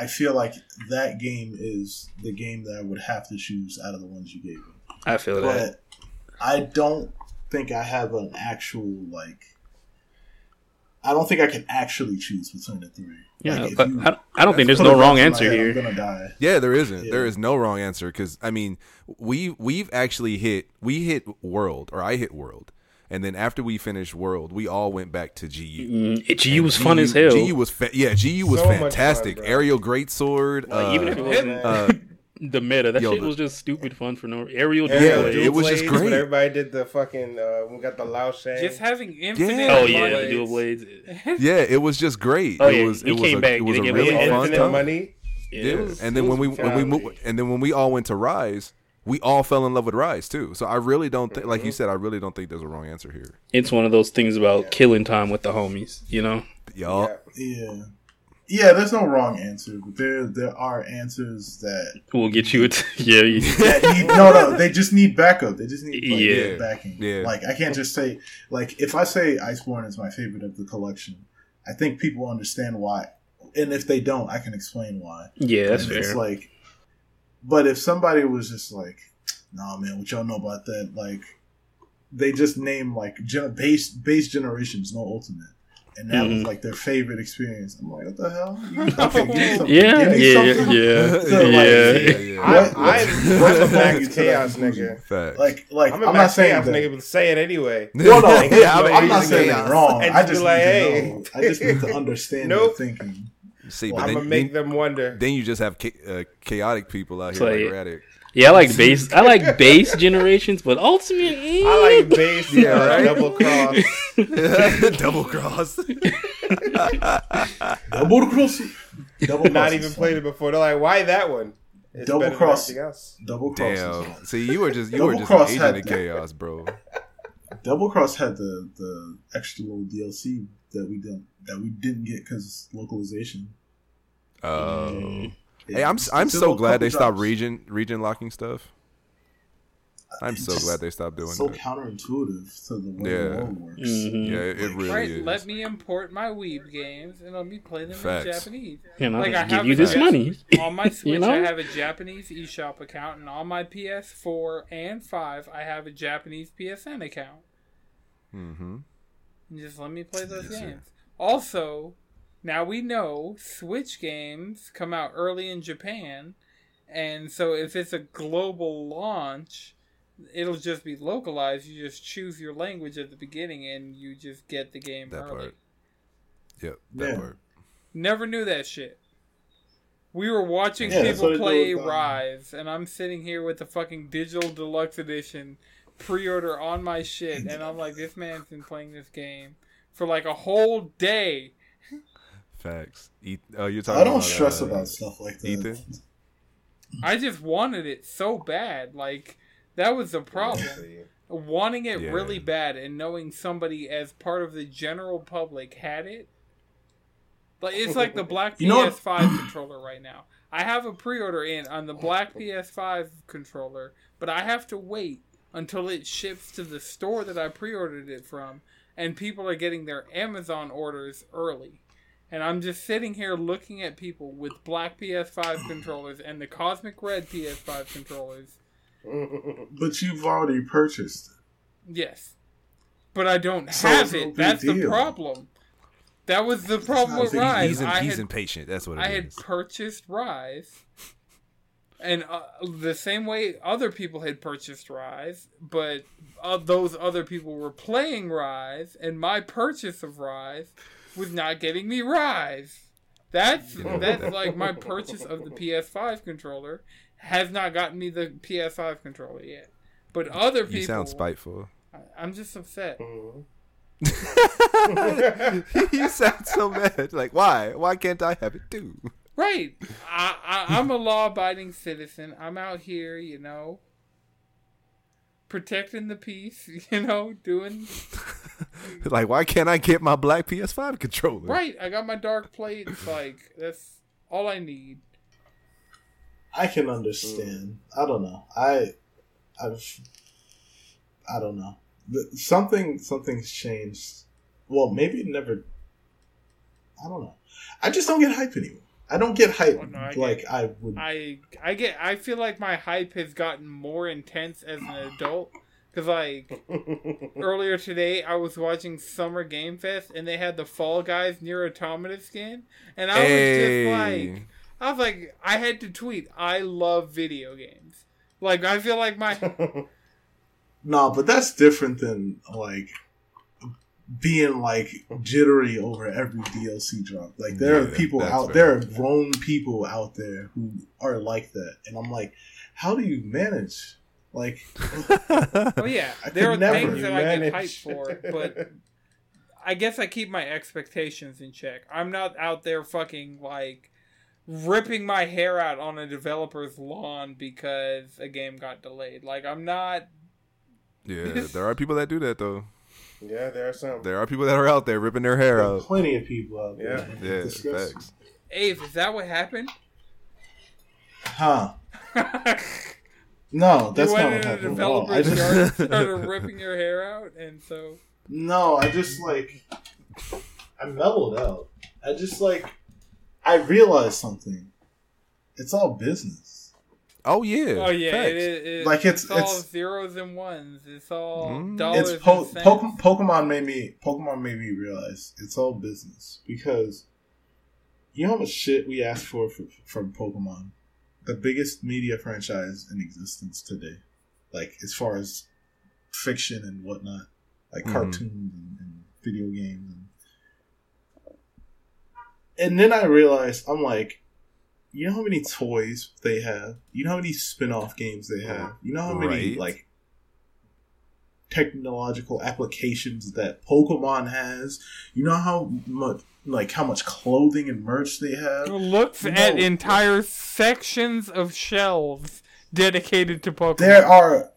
I feel like that game is the game that I would have to choose out of the ones you gave me. I feel that. I don't think I have an actual like. I don't think I can actually choose between the three. Yeah, Like, but you I, I don't think there's no wrong answer head, here. I'm gonna die. Yeah, there isn't. Yeah. There is no wrong answer because I mean, we we've actually hit we hit World or I hit World, and then after we finished World, we all went back to GU. Mm, it- GU was And fun as hell. GU was fa- yeah, GU was So fantastic. fun, bro. Aerial greatsword. Like, uh, even if it wasn't uh, the meta, that yo, shit the- was just stupid fun for no aerial Yeah, Yeah, display. it was just blades, when great. Everybody did the fucking. Uh, we got the Lao Shang. Just having infinite. Yeah. Oh yeah, the dual blades. yeah, it was just great. Oh, it yeah, was he it was came a, it was a really fun time. money. Yeah, Yeah, was- and then when we when we golly. mo- and then when we all went to Rise, we all fell in love with Rise too. So I really don't think, like you mm-hmm. said, I really don't think there's a wrong answer here. it's one of those things about killing time with the homies. You know, Y'all, Yeah. Yeah, yeah. There's no wrong answer, but there there are answers that we'll get you. It. yeah, you- that need no no. They just need backup. They just need like, Yeah. backing. Yeah. Like I can't just say like if I say Iceborne is my favorite of the collection, I think people understand why. And if they don't, I can explain why. yeah, that's And It's fair. like, but if somebody was just like, "Nah, man, what y'all know about that?" Like, they just name like gen- base base generations, no ultimate, and that was Mhm. like their favorite experience. I'm like, what the hell? Okay, give me something. Yeah, yeah, something. yeah, So, like, yeah. I, What- I, what's I'm the a max chaos nigga. facts. Like, like I'm I'm, a not saying chaos that. nigga, but say it anyway. Well, no, Yeah, yeah, I'm I'm, not saying chaos. it's wrong. I just just be like, need hey. to. I just need to understand Nope. their thinking. See, but I'm then, gonna make then, them wonder. then you just have cha- uh, chaotic people out here like, like- Radic. Yeah, I like base. I like base generations, but ultimate. eh. I like base, Yeah, yeah, right? double cross. Double cross. Double cross. Double cross. Not even played it before. They're like, why that one? It's Double cross. Double cross. Damn. See, you were just you were just an agent had- of chaos, bro. Double Cross had the the extra little DLC that we didn't that we didn't get because localization. Oh. It- Hey, I'm I'm so glad couple they stopped region region locking stuff. I'm so glad they stopped doing so that. So counterintuitive to the way Yeah. the world works. Mhm. Yeah, it, it really Right, is. let me import my Weeb games and let me play them Facts. in Japanese. And I'll Like, I give have you this Jap- money. On my Switch, know? I have a Japanese eShop account, and on my PS4 and 5, I have a Japanese PSN account. Mm-hmm. And just let me play those Yes, sir. games. Also, now we know Switch games come out early in Japan, and so if it's a global launch, it'll just be localized. You just choose your language at the beginning, and you just get the game That early. part. Yep, that Yeah. part. Never knew that shit. We were watching Yeah, people what I do play with, um, Rise, and I'm sitting here with the fucking digital deluxe edition pre-order on my shit, and I'm like, this man's been playing this game for like a whole day. Facts. Eth- oh, you're talking. I don't about, stress uh, about stuff like that. Ethan? I just wanted it so bad. Like that was the problem. Wanting it Yeah. really bad and knowing somebody as part of the general public had it. Like it's like the black You know what- PS5 controller right now. I have a pre-order in on the black PS5 controller, but I have to wait until it ships to the store that I pre-ordered it from, and people are getting their Amazon orders early. And I'm just sitting here looking at people with black PS5 controllers and the Cosmic Red PS5 controllers. But you've already purchased it. Yes. But I don't So have it's no it. big That's the problem. That was the problem with big. Rise. He's, in, I he's had, impatient. That's what it is. I had purchased Rise. And uh, the same way other people had purchased Rise, but uh, those other people were playing Rise, and my purchase of Rise was not getting me Rise. That's Yeah. that's like my purchase of the PS5 controller has not gotten me the PS5 controller yet. But other people, you sound spiteful. I- I'm just upset. Uh-huh. you sound so mad. Like, why? Why can't I have it too? Right. I, I, I'm a law abiding citizen. I'm out here, you know, protecting the peace, you know, doing. like, why can't I get my black PS5 controller? Right. I got my dark plates. Like, that's all I need. I can understand. I don't know. I, I've, I don't know. Something, something's changed. Well, maybe it never. I don't know. I just don't get hype anymore. I don't get hype Oh, no, I get- like I would. I I get. I feel like my hype has gotten more intense as an adult. Cause like earlier today, I was watching Summer Game Fest and they had the Fall Guys Nier Automata skin, and I was Hey. just like, I was like, I had to tweet, I love video games. Like I feel like my No, but that's different than like being like jittery over every DLC drop. Like there are people out fair. there are grown people out there who are like that. And I'm like, how do you manage? Like oh yeah, I there are never things that I get manage. hyped for, but I guess I keep my expectations in check. I'm not out there fucking like ripping my hair out on a developer's lawn because a game got delayed. Like I'm not Yeah, there are people that do that though. Yeah, there are some. There are people that are out there ripping their hair out. plenty of people out there. Yeah. Yeah, Disgusting. facts. Ave, is that what happened? Huh. No, that's you not what in a happened at all. I developer's just yard and started ripping your hair out, and so No, I just like I mellowed out. I just like I realized something. It's all business. Oh yeah. oh yeah, facts. it, it, it, Like, it's- all it's- zeros and ones. It's all Mm. dollars. It's po- and cents. Pokemon, Pokemon made me Pokemon made me realize it's all business because you know how much shit we ask for, for from Pokemon, the biggest media franchise in existence today, like as far as fiction and whatnot, like Mhm. cartoons and, and video games, and, and then I realized I'm like, you know how many toys they have, you know how many spin-off games they have, you know how many like technological applications that Pokemon has. You know how much like how much clothing and merch they have. looks No. at entire sections of shelves dedicated to Pokemon. There are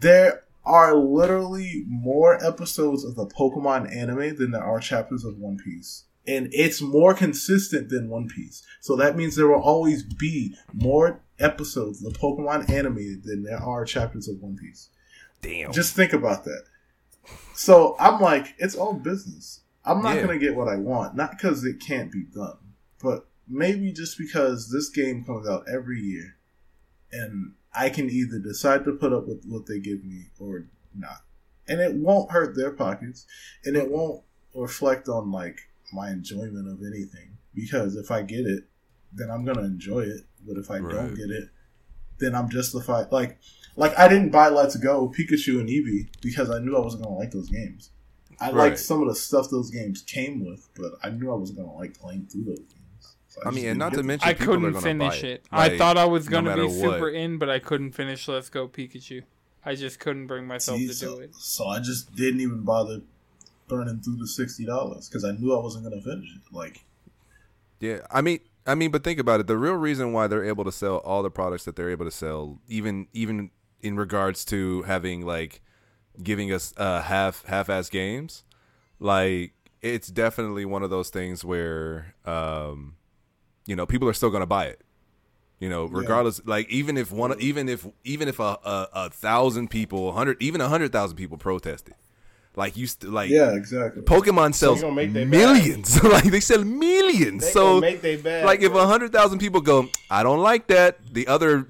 there are literally more episodes of the Pokemon anime than there are chapters of One Piece. And it's more consistent than One Piece. So that means there will always be more episodes of the Pokemon anime than there are chapters of One Piece. Damn. Just think about that. So I'm like, it's all business. I'm not Yeah. gonna get what I want, not because it can't be done, but maybe just because this game comes out every year, and I can either decide to put up with what they give me or not, and it won't hurt their pockets, and it won't reflect on like my enjoyment of anything. Because if I get it, then I'm gonna enjoy it. But if I Right. don't get it, then I'm justified. Like, like I didn't buy Let's Go Pikachu and Eevee because I knew I wasn't gonna like those games. I Right. liked some of the stuff those games came with, but I knew I wasn't gonna like playing through those games. I mean, and not to mention, I couldn't gonna finish buy it. Like, I thought I was gonna be super what. in, but I couldn't finish Let's Go Pikachu. I just couldn't bring myself See, to so, do it. so I just didn't even bother burning through the sixty dollars because I knew I wasn't gonna finish it. Like, Yeah, I mean, I mean, but think about it. The real reason why they're able to sell all the products that they're able to sell, even even in regards to having like giving us uh, half half-ass games, like it's definitely one of those things where um, you know people are still gonna buy it. You know, regardless, like even if one, even if even if a a, a thousand people, hundred, even a hundred thousand people protested, like you, st- like yeah, exactly. Pokemon sells gonna make millions. like they sell millions. They so make they bag, like if bro. a hundred thousand people go, I don't like that. The other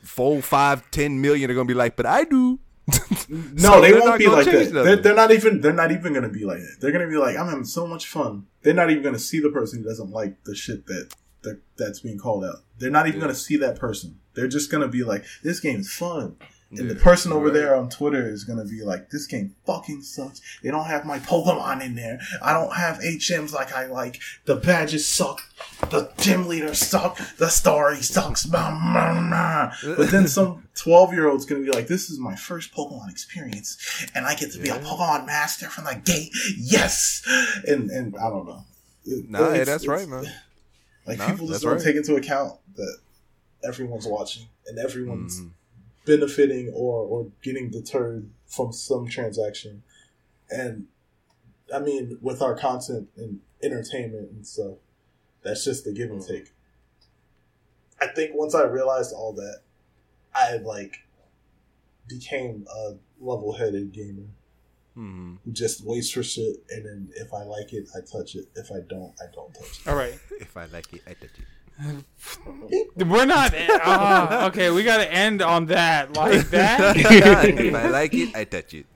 four, five, ten million are gonna be like, but I do. No, So they won't be like that. They're, they're not even. They're not even gonna be like that. They're gonna be like, I'm having so much fun. They're not even gonna see the person who doesn't like the shit that, that that's being called out. They're not even Yeah. gonna see that person. They're just gonna be like, this game's fun. And the person over right. there on Twitter is gonna be like, "This game fucking sucks. They don't have my Pokemon in there. I don't have HMs like I like. The badges suck. The gym leaders suck. The story sucks." Blah, blah, blah. But then some twelve year old's gonna be like, "This is my first Pokemon experience, and I get to be a Pokemon master from the gate. Yes!" And and I don't know. It- Nah, yeah, that's right, man. Like Nah, people just don't right. take into account that everyone's watching and everyone's Mhm. Benefiting or or getting deterred from some transaction. And I mean, with our content and entertainment and stuff, that's just the give and take. I think once I realized all that, I like became a level headed gamer Mhm. who just waits for shit and then if I like it, I touch it. If I don't, I don't touch it. All right, If I like it, I touch it. we're not. ah, okay, we got to end on that like that. if I like it, I touch it.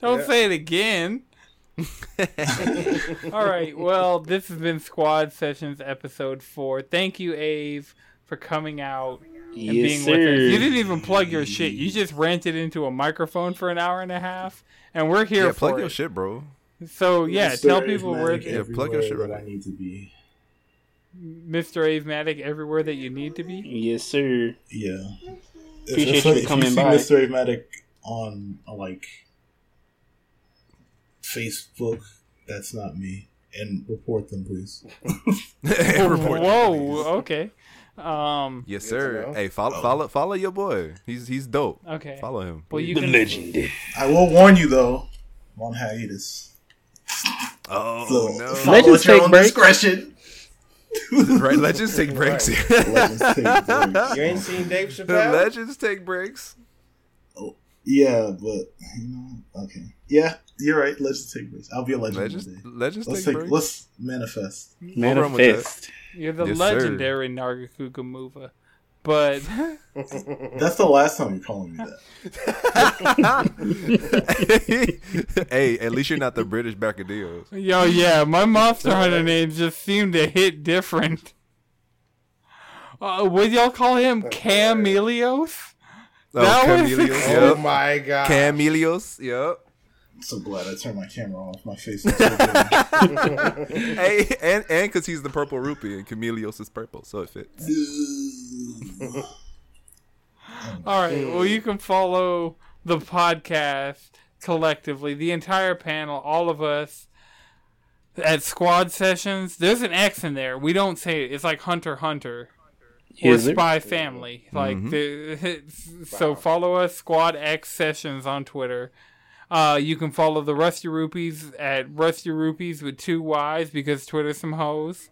Don't Yeah. say it again. All right. Well, this has been Squad Sessions episode four. Thank you, Ave, for coming out and Yes, being with us. You didn't even plug your shit. You just ranted into a microphone for an hour and a half, and we're here yeah, for plug it. your shit, bro. So yeah, Mr. tell people where Asthmatic Yeah, plug your shit everywhere right I need to be. Mr. Avematic everywhere that you need to be. Yes, sir. Yeah. Appreciate if, you if coming you see by. Mr. Avematic on like Facebook, that's not me. And report them, please. Report that, Whoa. please. Okay. Um. Yes, sir. Hey, follow, Oh. follow, follow your boy. He's he's dope. Okay. Follow him. Well, you The can. legend. I will warn you though, I'm on hiatus. Oh So no! follow Legends take own breaks. discretion. right, legends take breaks. Legends take breaks. You ain't seen Dave Chappelle. the legends take breaks. Oh Yeah, but you know, okay. Yeah, you're right. Legends take breaks. I'll be a legend Legends, legends Let's take take. breaks. Let's manifest. run. Manifest. You're the Yes, sir. legendary Nargacuga But That's the last time you're calling me that. hey, at least you're not the British Bacadillos. yo, yeah, my Monster Hunter names just seem to hit different. Uh, would y'all call him Chameleos? Oh, That was- Chameleos. oh my god. Chameleos. Yep. I'm so glad I turned my camera off. My face is so good. hey, and and because he's the purple rupee and Chameleos is purple, so it fits. All right. Well, you can follow the podcast collectively, the entire panel, all of us at Squad Sessions. There's an X in there. We don't say it. It's like Hunter Hunter or Is it? Spy Family. Like mm-hmm. the so follow us Squad X Sessions on Twitter. Uh, you can follow the Rusty Rupees at Rusty Rupees with two Y's because Twitter's some hoes.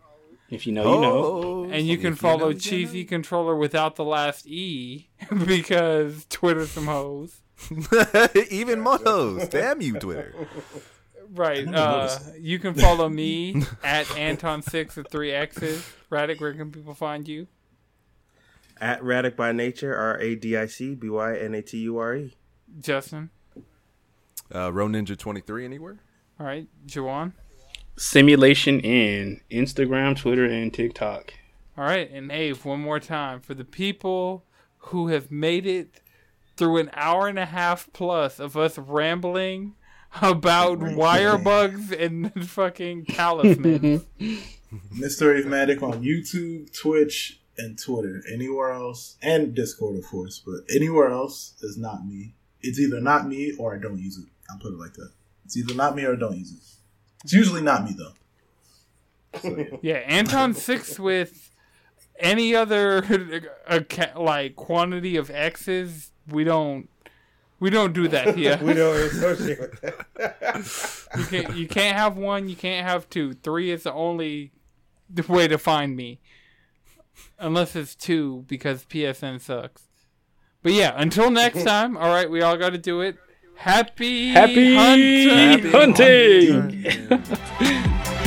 If you know, you know. And you can if follow know, you Cheesy Controller without the last E because Twitter's some hoes. Even more hoes. Damn you, Twitter. Right. Uh, you can follow me at Anton6 with three X's. Radic, where can people find you? At Radic by Nature, R A D I C B Y N A T U R E. Justin. Uh, Ro Ninja twenty three anywhere. All right. Jawan. Simulation in Instagram, Twitter, and TikTok. All right. And Ave, one more time. For the people who have made it through an hour and a half plus of us rambling about wire bugs and fucking talismans. Mr. Avematic on YouTube, Twitch, and Twitter. Anywhere else, and Discord, of course, but anywhere else is not me. It's either not me or I don't use it. I'll put it like that. It's either not me or I don't use it. It's usually not me though. So, yeah. Yeah, Anton six with any other like quantity of X's. We don't. We don't do that here. we don't associate with that. you can't. You can't have one. You can't have two. Three is the only way to find me, unless it's two because PSN sucks. But yeah, until next time. All right, we all got to do it. Happy Happy hunting. hunting! hunting.